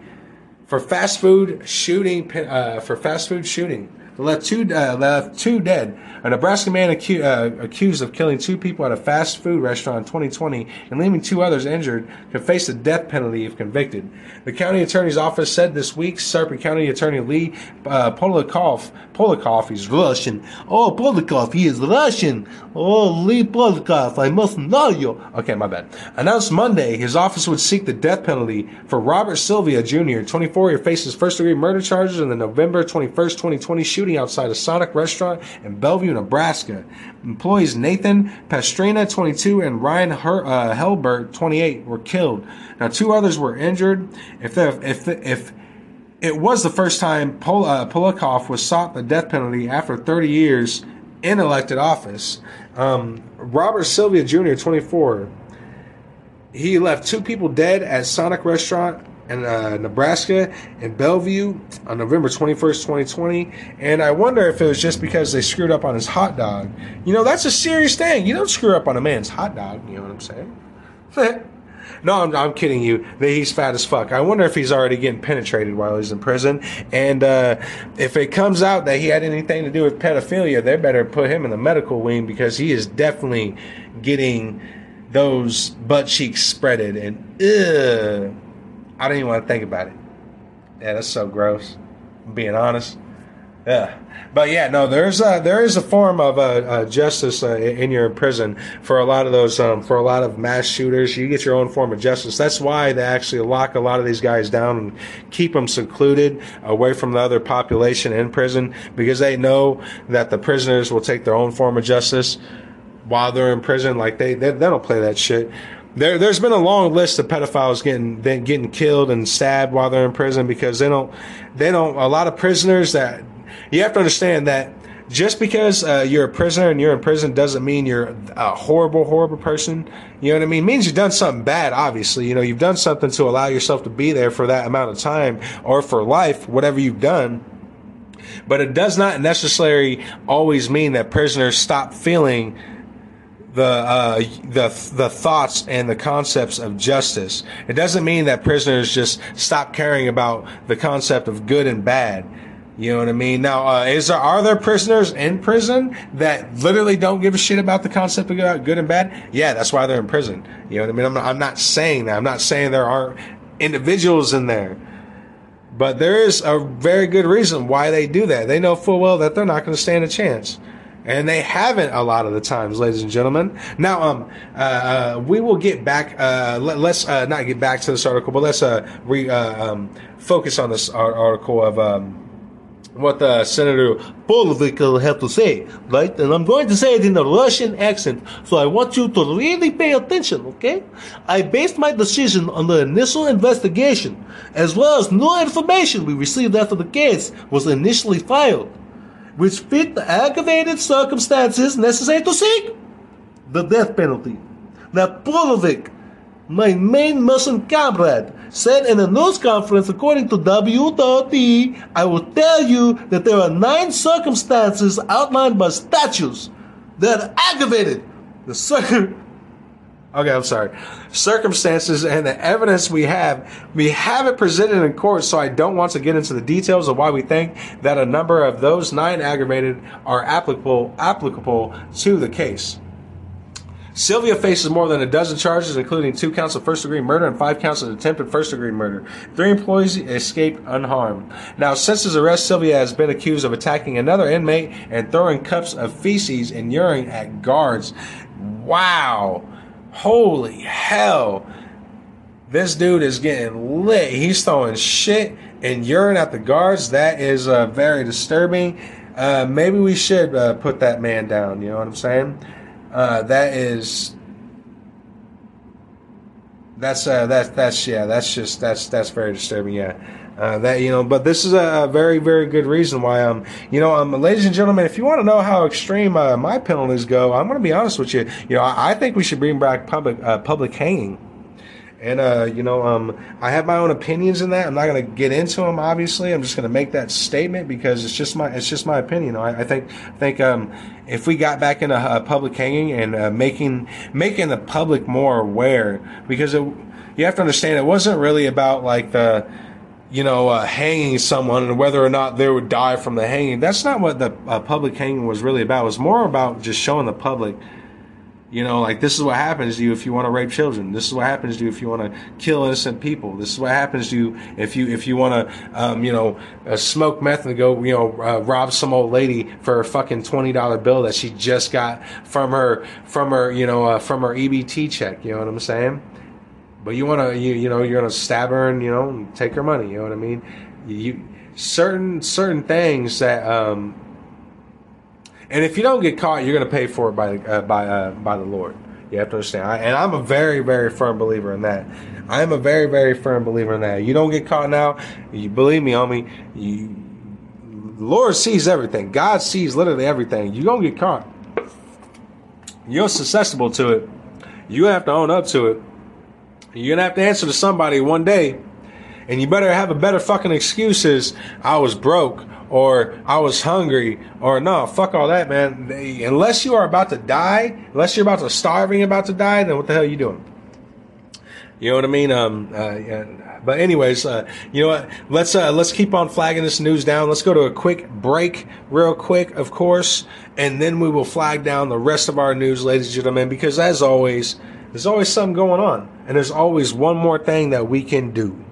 [SPEAKER 2] for fast food shooting for fast food shooting. Left two uh, left two dead. A Nebraska man acu- uh, accused of killing two people at a fast food restaurant in 2020 and leaving two others injured could face the death penalty if convicted. The county attorney's office said this week Sarpy County Attorney Lee uh, Polikov, he's Russian. Oh, Polikov, he is Russian. Oh, Lee Polikov, I must know you. Okay, my bad. Announced Monday his office would seek the death penalty for Robert Sylvia Jr., 24, who faces first degree murder charges in the November 21st, 2020 shooting outside a Sonic restaurant in Bellevue, Nebraska. Employees Nathan Pastrina, 22, and Ryan Her- uh, Helbert, 28, were killed. Now, two others were injured. If if if it was the first time Pol- uh, was sought the death penalty after 30 years in elected office. Um, Robert Sylvia Jr., 24, he left two people dead at Sonic Restaurant in uh, Nebraska in Bellevue on November 21st, 2020. And I wonder if it was just because they screwed up on his hot dog. You know, that's a serious thing. You don't screw up on a man's hot dog. You know what I'm saying? no, I'm, I'm kidding you. He's fat as fuck. I wonder if he's already getting penetrated while he's in prison. And uh, if it comes out that he had anything to do with pedophilia, they better put him in the medical wing because he is definitely getting those butt cheeks spreaded. And ugh. I don't even want to think about it. Yeah, that's so gross. I'm being honest. Yeah, but yeah, no, there's a, there is a form of uh, uh, justice uh, in your prison for a lot of those um, for a lot of mass shooters. You get your own form of justice. That's why they actually lock a lot of these guys down and keep them secluded away from the other population in prison because they know that the prisoners will take their own form of justice while they're in prison. Like they they, they don't play that shit there, there's been a long list of pedophiles getting getting killed and stabbed while they're in prison because they don't, they don't. A lot of prisoners that you have to understand that just because uh, you're a prisoner and you're in prison doesn't mean you're a horrible, horrible person. You know what I mean? It means you've done something bad, obviously. You know, you've done something to allow yourself to be there for that amount of time or for life, whatever you've done. But it does not necessarily always mean that prisoners stop feeling the uh, the the thoughts and the concepts of justice. It doesn't mean that prisoners just stop caring about the concept of good and bad. You know what I mean? Now, uh, is there are there prisoners in prison that literally don't give a shit about the concept of good and bad? Yeah, that's why they're in prison. You know what I mean? I'm not, I'm not saying that. I'm not saying there aren't individuals in there. But there is a very good reason why they do that. They know full well that they're not going to stand a chance and they haven't a lot of the times, ladies and gentlemen. Now, um, uh, uh, we will get back. Uh, let, us uh, not get back to this article, but let's uh, re, uh, um, focus on this article of um, what Senator Polovic have to say, right? And I'm going to say it in a Russian accent, so I want you to really pay attention, okay? I based my decision on the initial investigation, as well as new information we received after the case was initially filed which fit the aggravated circumstances necessary to seek the death penalty. Now, Polovic
[SPEAKER 9] my main Muslim comrade, said in a news conference according to W.E, I will tell you that there are nine circumstances outlined by statutes that aggravated the circum.
[SPEAKER 2] Okay, I'm sorry. Circumstances and the evidence we have, we have it presented in court, so I don't want to get into the details of why we think that a number of those nine aggravated are applicable applicable to the case. Sylvia faces more than a dozen charges, including two counts of first degree murder and five counts of attempted first degree murder. Three employees escaped unharmed. Now, since his arrest, Sylvia has been accused of attacking another inmate and throwing cups of feces and urine at guards. Wow. Holy hell. This dude is getting lit. He's throwing shit and urine at the guards. That is uh, very disturbing. Uh, maybe we should uh, put that man down. You know what I'm saying? Uh, that is. That's uh, that's that's yeah. That's just that's that's very disturbing. Yeah. Uh, that you know, but this is a, very, very good reason why um, you know, um, ladies and gentlemen, if you want to know how extreme uh, my penalties go, I'm going to be honest with you. You know, I, I think we should bring back public uh, public hanging. And uh, you know, um, I have my own opinions in that. I'm not going to get into them. Obviously, I'm just going to make that statement because it's just my it's just my opinion. I, I think I think um, if we got back into uh, public hanging and uh, making making the public more aware, because it, you have to understand, it wasn't really about like the you know uh, hanging someone and whether or not they would die from the hanging. That's not what the uh, public hanging was really about. It was more about just showing the public you know, like this is what happens to you if you want to rape children. This is what happens to you if you want to kill innocent people. This is what happens to you if you if you want to, um, you know, uh, smoke meth and go, you know, uh, rob some old lady for a fucking twenty dollar bill that she just got from her from her, you know, uh, from her EBT check. You know what I'm saying? But you want to, you you know, you're gonna stab her and you know take her money. You know what I mean? You certain certain things that. Um, and if you don't get caught, you're to pay for it by uh, by uh, by the Lord. You have to understand. I, and I'm a very very firm believer in that. I am a very very firm believer in that. You don't get caught now. You believe me, homie. You, Lord sees everything. God sees literally everything. You don't get caught. You're susceptible to it. You have to own up to it. You're gonna have to answer to somebody one day, and you better have a better fucking excuses. I was broke or I was hungry, or no, fuck all that, man. They, unless you are about to die, unless you're about to starving, about to die, then what the hell are you doing? You know what I mean? Um, uh, yeah. But anyways, uh, you know what? Let's uh, let's keep on flagging this news down. Let's go to a quick break, real quick, of course, and then we will flag down the rest of our news, ladies and gentlemen. Because as always, there's always something going on, and there's always one more thing that we can do.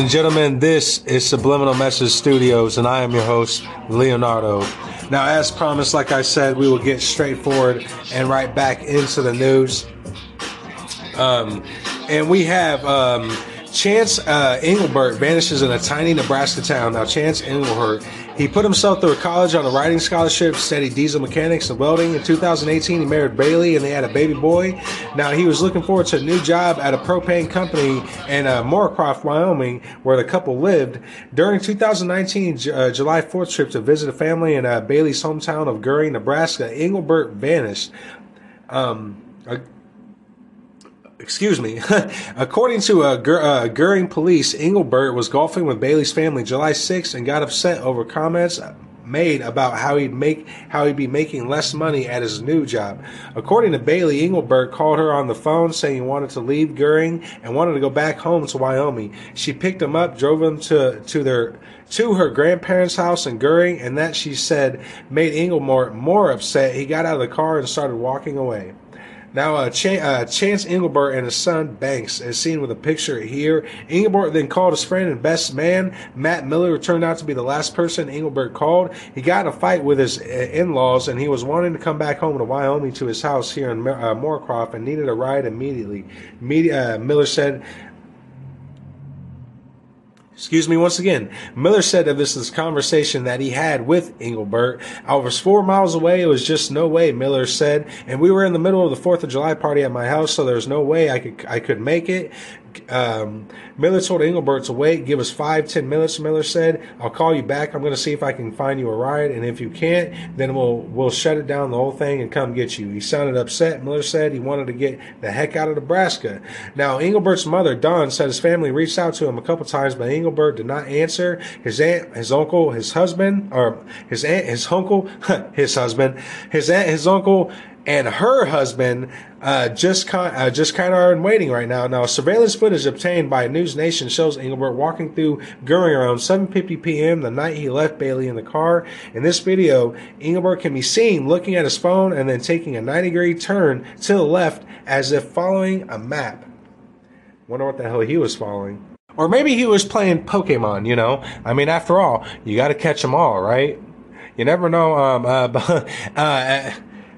[SPEAKER 5] And
[SPEAKER 2] gentlemen, this is Subliminal Message Studios, and I am your host, Leonardo. Now, as promised, like I said, we will get straightforward and right back into the news. Um, and we have um, Chance uh, Englebert vanishes in a tiny Nebraska town. Now, Chance Englebert, he put himself through college on a riding scholarship, studied diesel mechanics and welding. In 2018, he married Bailey and they had a baby boy. Now, he was looking forward to a new job at a propane company in uh, Moorcroft, Wyoming, where the couple lived. During 2019, uh, July 4th trip to visit a family in uh, Bailey's hometown of Gering, Nebraska, Englebert vanished. Um, uh, excuse me. According to uh, Gur- uh, police, Englebert was golfing with Bailey's family July 6th and got upset over comments made about how he'd make how he'd be making less money at his new job. According to Bailey, Engelberg called her on the phone saying he wanted to leave Gering and wanted to go back home to Wyoming. She picked him up, drove him to to their to her grandparents' house in Gering, and that she said made Engelmore more upset. He got out of the car and started walking away. Now, uh, Ch- uh, Chance Englebert and his son Banks is seen with a picture here. Englebert then called his friend and best man, Matt Miller, who turned out to be the last person Englebert called. He got in a fight with his uh, in laws and he was wanting to come back home to Wyoming to his house here in uh, Moorcroft and needed a ride immediately. Media, uh, Miller said, Excuse me once again. Miller said of this, this conversation that he had with Englebert. I was four miles away. It was just no way, Miller said. And we were in the middle of the 4th of July party at my house, so there's no way I could, I could make it. Um, Miller told Englebert to wait, give us five, ten minutes. Miller said, "I'll call you back. I'm going to see if I can find you a ride, and if you can't, then we'll we'll shut it down the whole thing and come get you." He sounded upset. Miller said he wanted to get the heck out of Nebraska. Now, Englebert's mother, Dawn, said his family reached out to him a couple times, but Englebert did not answer. His aunt, his uncle, his husband, or his aunt, his uncle, his husband, his aunt, his uncle and her husband uh, just kind uh, just kind of are in waiting right now. Now, surveillance footage obtained by News Nation shows Englebert walking through Gering around 7:50 p.m. the night he left Bailey in the car. In this video, Englebert can be seen looking at his phone and then taking a 90 degree turn to the left as if following a map. Wonder what the hell he was following. Or maybe he was playing Pokemon, you know? I mean, after all, you got to catch them all, right? You never know. Um, uh, but, uh,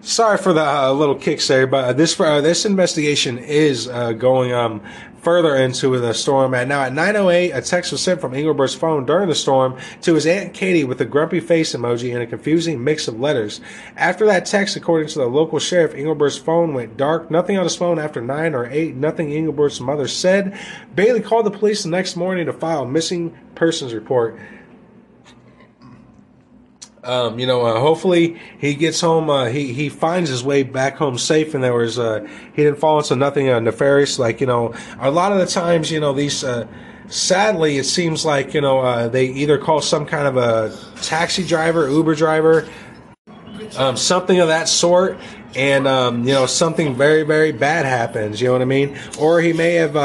[SPEAKER 2] sorry for the uh, little kicks there, but this uh, this investigation is uh, going um, further into the storm. And now at 9:08, a text was sent from Englebert's phone during the storm to his aunt Katie with a grumpy face emoji and a confusing mix of letters. After that text, according to the local sheriff, Englebert's phone went dark. Nothing on his phone after 9 or 8. Nothing Englebert's mother said. Bailey called the police the next morning to file a missing persons report. Um, you know, uh, hopefully he gets home. Uh, he he finds his way back home safe, and there was uh, he didn't fall into nothing uh, nefarious. Like you know, a lot of the times, you know, these. Uh, sadly, it seems like you know uh, they either call some kind of a taxi driver, Uber driver, um, something of that sort, and um, you know something very very bad happens. You know what I mean? Or he may have.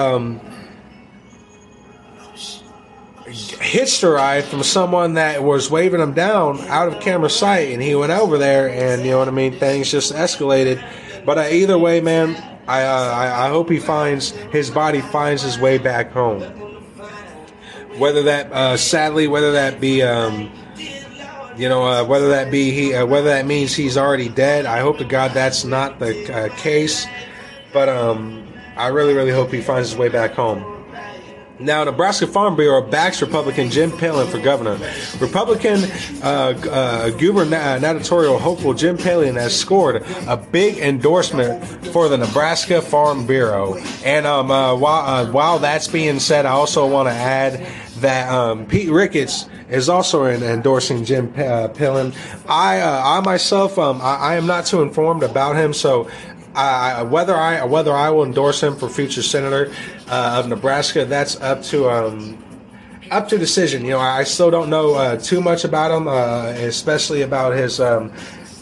[SPEAKER 2] Hitched a ride from someone that was waving him down out of camera sight, and he went over there, and you know what I mean. Things just escalated. But uh, either way, man, I, uh, I I hope he finds his body finds his way back home. Whether that uh, sadly, whether that be um, you know, uh, whether that be he, uh, whether that means he's already dead. I hope to God that's not the uh, case, but um, I really, really hope he finds his way back home. Now, Nebraska Farm Bureau backs Republican Jim Pillen for governor. Republican uh, uh, gubernatorial hopeful Jim Pillen has scored a big endorsement for the Nebraska Farm Bureau. And um, uh, while, uh, while that's being said, I also want to add that um, Pete Ricketts is also in endorsing Jim uh, Pillen. I, uh, I myself, um, I, I am not too informed about him, so I, whether I whether I will endorse him for future senator uh, of Nebraska, that's up to um, up to decision. You know, I still don't know uh, too much about him, uh, especially about his um,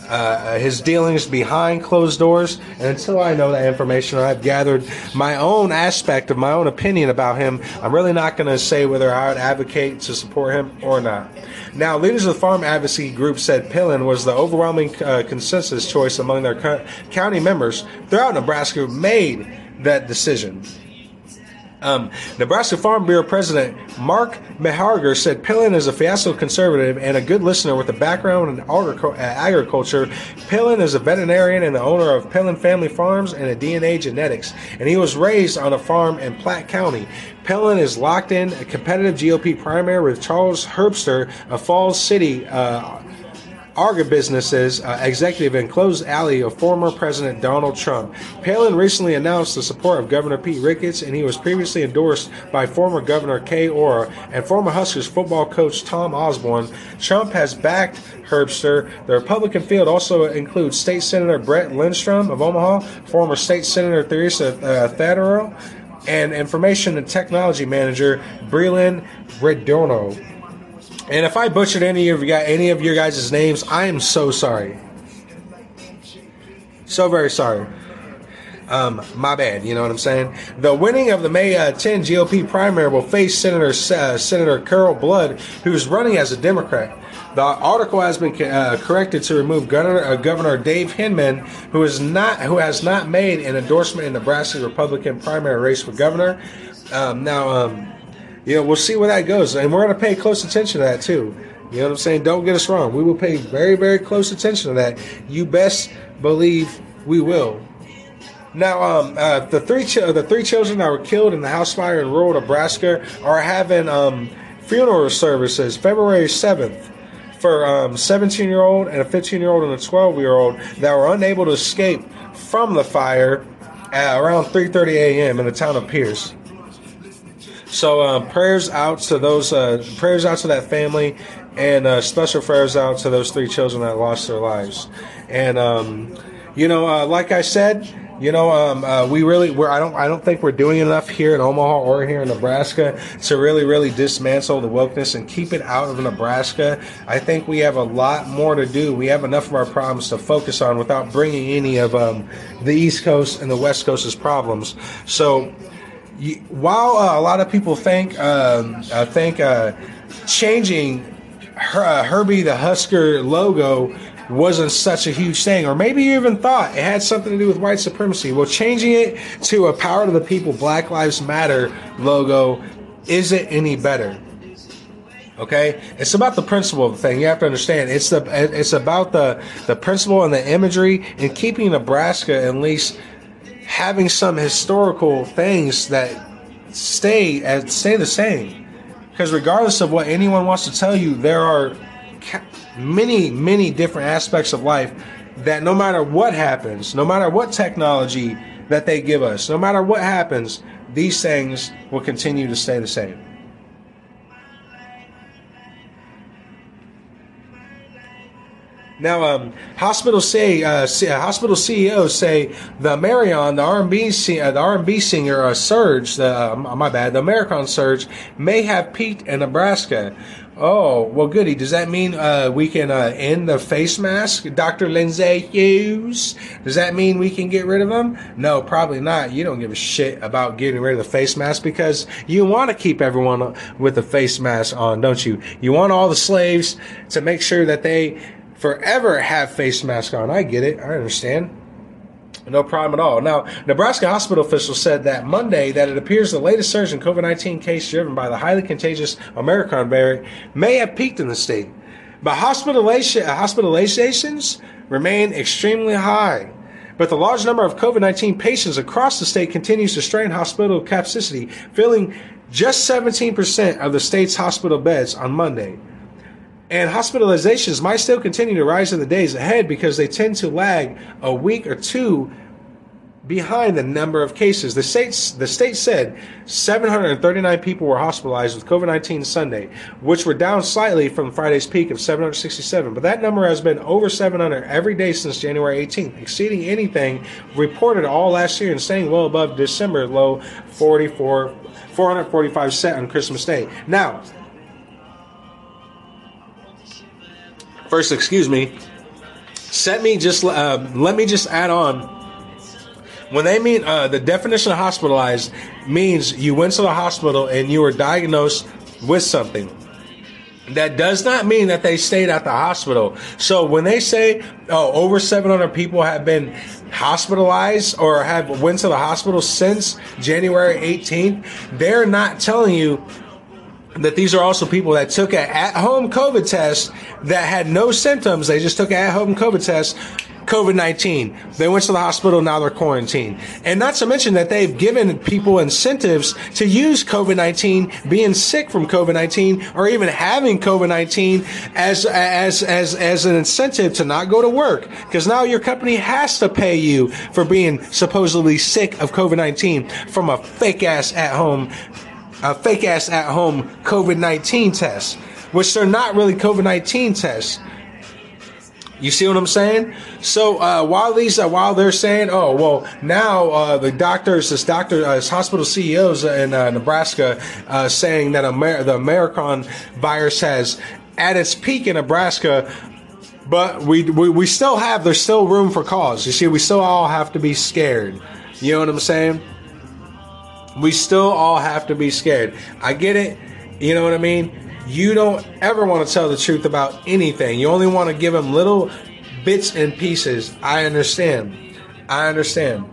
[SPEAKER 2] uh, his dealings behind closed doors. And until I know that information, I've gathered my own aspect of my own opinion about him. I'm really not going to say whether I would advocate to support him or not. Now, leaders of the farm advocacy group said Pillen was the overwhelming uh, consensus choice among their co- county members throughout Nebraska who made that decision. Um, Nebraska Farm Bureau President Mark McHargue said Pillen is a fiasco conservative and a good listener with a background in uh, agriculture. Pillen is a veterinarian and the owner of Pillen Family Farms and a DNA Genetics, and he was raised on a farm in Platte County. Pillen is locked in a competitive GOP primary with Charles Herbster of Falls City. Uh, Arga Businesses uh, executive and close ally of former President Donald Trump. Pillen recently announced the support of Governor Pete Ricketts, and he was previously endorsed by former Governor Kay Orr and former Huskers football coach Tom Osborne. Trump has backed Herbster. The Republican field also includes State Senator Brett Lindstrom of Omaha, former State Senator Theresa uh, Thaddeau, and Information and Technology Manager Breland Redondo. And if I butchered any of you any of your guys' names, I am so sorry. So very sorry. Um, my bad. You know what I'm saying? The winning of the May uh, 10 GOP primary will face Senator uh, Senator Carol Blood, who's running as a Democrat. The article has been uh, corrected to remove Governor, uh, Governor Dave Heineman, who is not who has not made an endorsement in Nebraska's Republican primary race for governor. Um, now. Um, you know, we'll see where that goes, and we're going to pay close attention to that too. You know what I'm saying? Don't get us wrong. We will pay very, very close attention to that. You best believe we will. Now, um, uh, the three ch- the three children that were killed in the house fire in rural Nebraska are having um, funeral services February 7th for um, 17 year old and a 15 year old and a 12 year old that were unable to escape from the fire at around 3:30 a.m. in the town of Pierce. So uh, prayers out to those, uh, prayers out to that family, and uh, special prayers out to those three children that lost their lives. And um, you know, uh, like I said, you know, um, uh, we really, we're, I don't, I don't think we're doing enough here in Omaha or here in Nebraska to really, really dismantle the wokeness and keep it out of Nebraska. I think we have a lot more to do. We have enough of our problems to focus on without bringing any of um, the East Coast and the West Coast's problems. So while uh, a lot of people think um, uh, think uh, changing Her- uh, Herbie the Husker logo wasn't such a huge thing, or maybe you even thought it had something to do with white supremacy. Well, changing it to a Power to the People, Black Lives Matter logo isn't any better. Okay, it's about the principle of the thing. You have to understand. It's the it's about the the principle and the imagery and keeping Nebraska at least having some historical things that stay as stay the same. Because regardless of what anyone wants to tell you, there are many, many different aspects of life that no matter what happens, no matter what technology that they give us, no matter what happens, these things will continue to stay the same. Now, um, hospital say uh, uh hospital CEOs say the Marion, the R&B, uh, the R&B singer uh, Surge, the, uh, my bad, the American Surge may have peaked in Nebraska. Oh, well, goody. Does that mean uh, we can uh, end the face mask, Dr. Lindsay Huse? Does that mean we can get rid of them? No, probably not. You don't give a shit about getting rid of the face mask because you want to keep everyone with the face mask on, don't you? You want all the slaves to make sure that they forever have face mask on. I get it. I understand. No problem at all. Now, Nebraska hospital officials said that Monday that it appears the latest surge in COVID 19 case driven by the highly contagious Omicron variant may have peaked in the state. But hospitalization, hospitalizations remain extremely high. But the large number of COVID 19 patients across the state continues to strain hospital capacity, filling just 17% of the state's hospital beds on Monday. And hospitalizations might still continue to rise in the days ahead because they tend to lag a week or two behind the number of cases. The states the state said 739 people were hospitalized with COVID-19 Sunday, which were down slightly from Friday's peak of 767. But that number has been over 700 every day since January 18th, exceeding anything reported all last year and staying well above December low 44 445 set on Christmas Day. Now, first, excuse me. Set me just uh, let me just add on when they mean uh, the definition of hospitalized means you went to the hospital and you were diagnosed with something that does not mean that they stayed at the hospital so when they say oh over 700 people have been hospitalized or have went to the hospital since january 18th they're not telling you that these are also people that took an at-home COVID test that had no symptoms. They just took an at-home COVID test, COVID-19. They went to the hospital. Now they're quarantined. And not to mention that they've given people incentives to use COVID-19, being sick from COVID-19 or even having COVID-19 as, as, as, as an incentive to not go to work. Because now your company has to pay you for being supposedly sick of COVID-19 from a fake ass at-home fake ass at home COVID 19 test, which they're not really COVID 19 tests. You see what I'm saying? So uh, while these, uh, while they're saying, oh well, now uh, the doctors, this doctor, uh, this hospital CEOs in uh, Nebraska, uh, saying that Amer- the American virus has at its peak in Nebraska, but we, we we still have there's still room for cause. You see, we still all have to be scared. You know what I'm saying? We still all have to be scared. I get it. You know what I mean? You don't ever want to tell the truth about anything. You only want to give them little bits and pieces. I understand. I understand.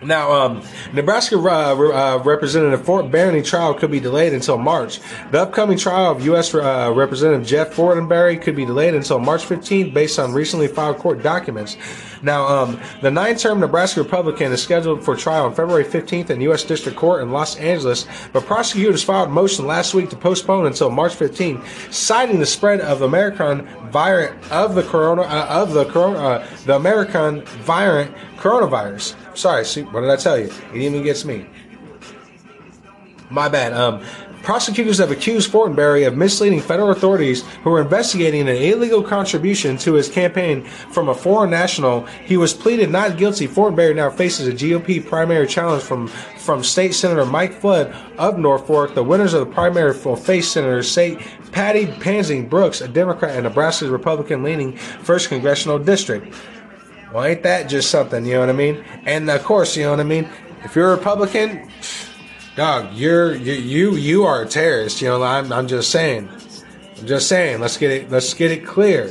[SPEAKER 2] Now, um, Nebraska uh, uh, Representative Fortenberry trial could be delayed until March. The upcoming trial of U.S. Uh, Representative Jeff Fortenberry could be delayed until March 15th based on recently filed court documents. Now, um, the nine-term Nebraska Republican is scheduled for trial on February 15th in U.S. District Court in Los Angeles, but prosecutors filed motion last week to postpone until March 15th, citing the spread of the American variant of the corona uh, of the corona uh, the American variant coronavirus. Sorry, see, what did I tell you? It even gets me. My bad. Um, prosecutors have accused Fortenberry of misleading federal authorities who were investigating an illegal contribution to his campaign from a foreign national. He was pleaded not guilty. Fortenberry now faces a GOP primary challenge from from State Senator Mike Flood of Norfolk. The winners of the primary will face Senator State Patty Pansing Brooks, a Democrat and Nebraska's Republican-leaning first congressional district. Well, ain't that just something? You know what I mean? And of course, you know what I mean. If you're a Republican, dog, you're you you, you are a terrorist. You know, I'm I'm just saying. I'm just saying. Let's get it. Let's get it clear.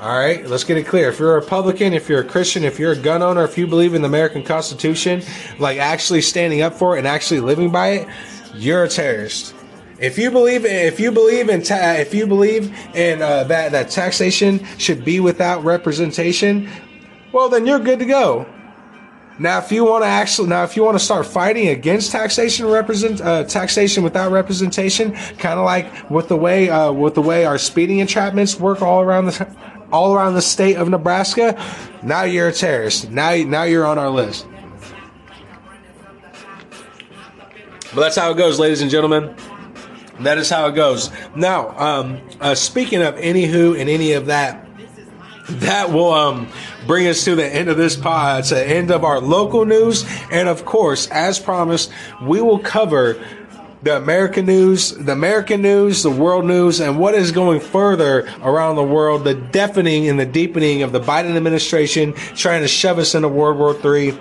[SPEAKER 2] All right, let's get it clear. If you're a Republican, if you're a Christian, if you're a gun owner, if you believe in the American Constitution, like actually standing up for it and actually living by it, you're a terrorist. If you believe, if you believe in, ta- if you believe in uh, that that taxation should be without representation, well, then you're good to go. Now, if you want to actually, now if you want to start fighting against taxation represent uh, taxation without representation, kind of like with the way uh, with the way our speeding entrapments work all around the all around the state of Nebraska, now you're a terrorist. Now, now you're on our list. But that's how it goes, ladies and gentlemen. That is how it goes. Now, um, uh, speaking of anywho and any of that, that will um, bring us to the end of this pod, to the end of our local news. And of course, as promised, we will cover the American news, the American news, the world news, and what is going further around the world, the deafening and the deepening of the Biden administration trying to shove us into World War III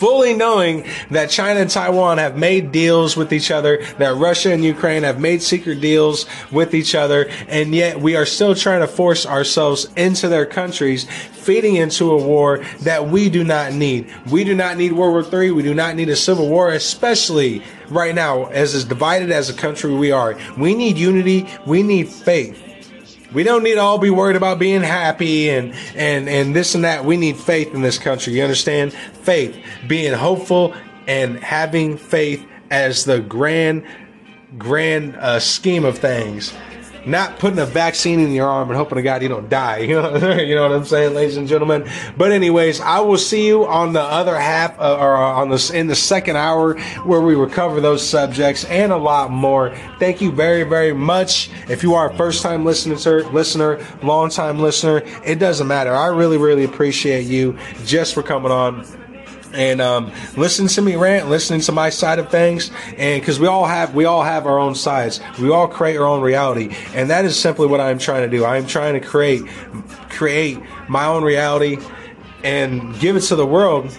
[SPEAKER 2] fully knowing that China and Taiwan have made deals with each other, that Russia and Ukraine have made secret deals with each other, and yet we are still trying to force ourselves into their countries, feeding into a war that we do not need. We do not need World War III. We do not need a civil war, especially right now, as as divided as a country we are. We need unity. We need faith. We don't need to all be worried about being happy and, and, and this and that. We need faith in this country. You understand? Faith, being hopeful and having faith as the grand, grand uh, scheme of things. Not putting a vaccine in your arm and hoping to God you don't die. You know, you know what I'm saying, ladies and gentlemen. But anyways, I will see you on the other half, uh, or on this in the second hour where we recover those subjects and a lot more. Thank you very, very much. If you are a first time listener, listener, long time listener, it doesn't matter. I really, really appreciate you just for coming on and um, listen to me rant, listening to my side of things, and because we all have we all have our own sides, we all create our own reality, and that is simply what I'm trying to do. I'm trying to create create my own reality and give it to the world.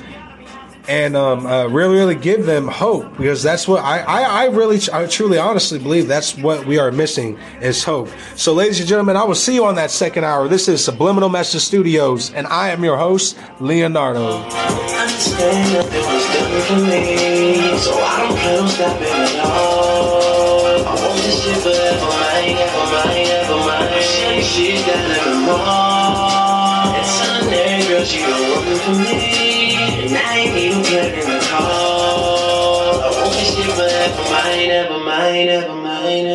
[SPEAKER 2] And um, uh, really, really give them hope because that's what I, I, I really, I truly, honestly believe that's what we are missing is hope. So, ladies and gentlemen, I will see you on that second hour. This is Subliminal Message Studios, and I am your host, Leonardo.
[SPEAKER 4] she's got never more son, that girl, she don't want me I ain't even planning to call I want this shit forever, mine, ever mine, ever mine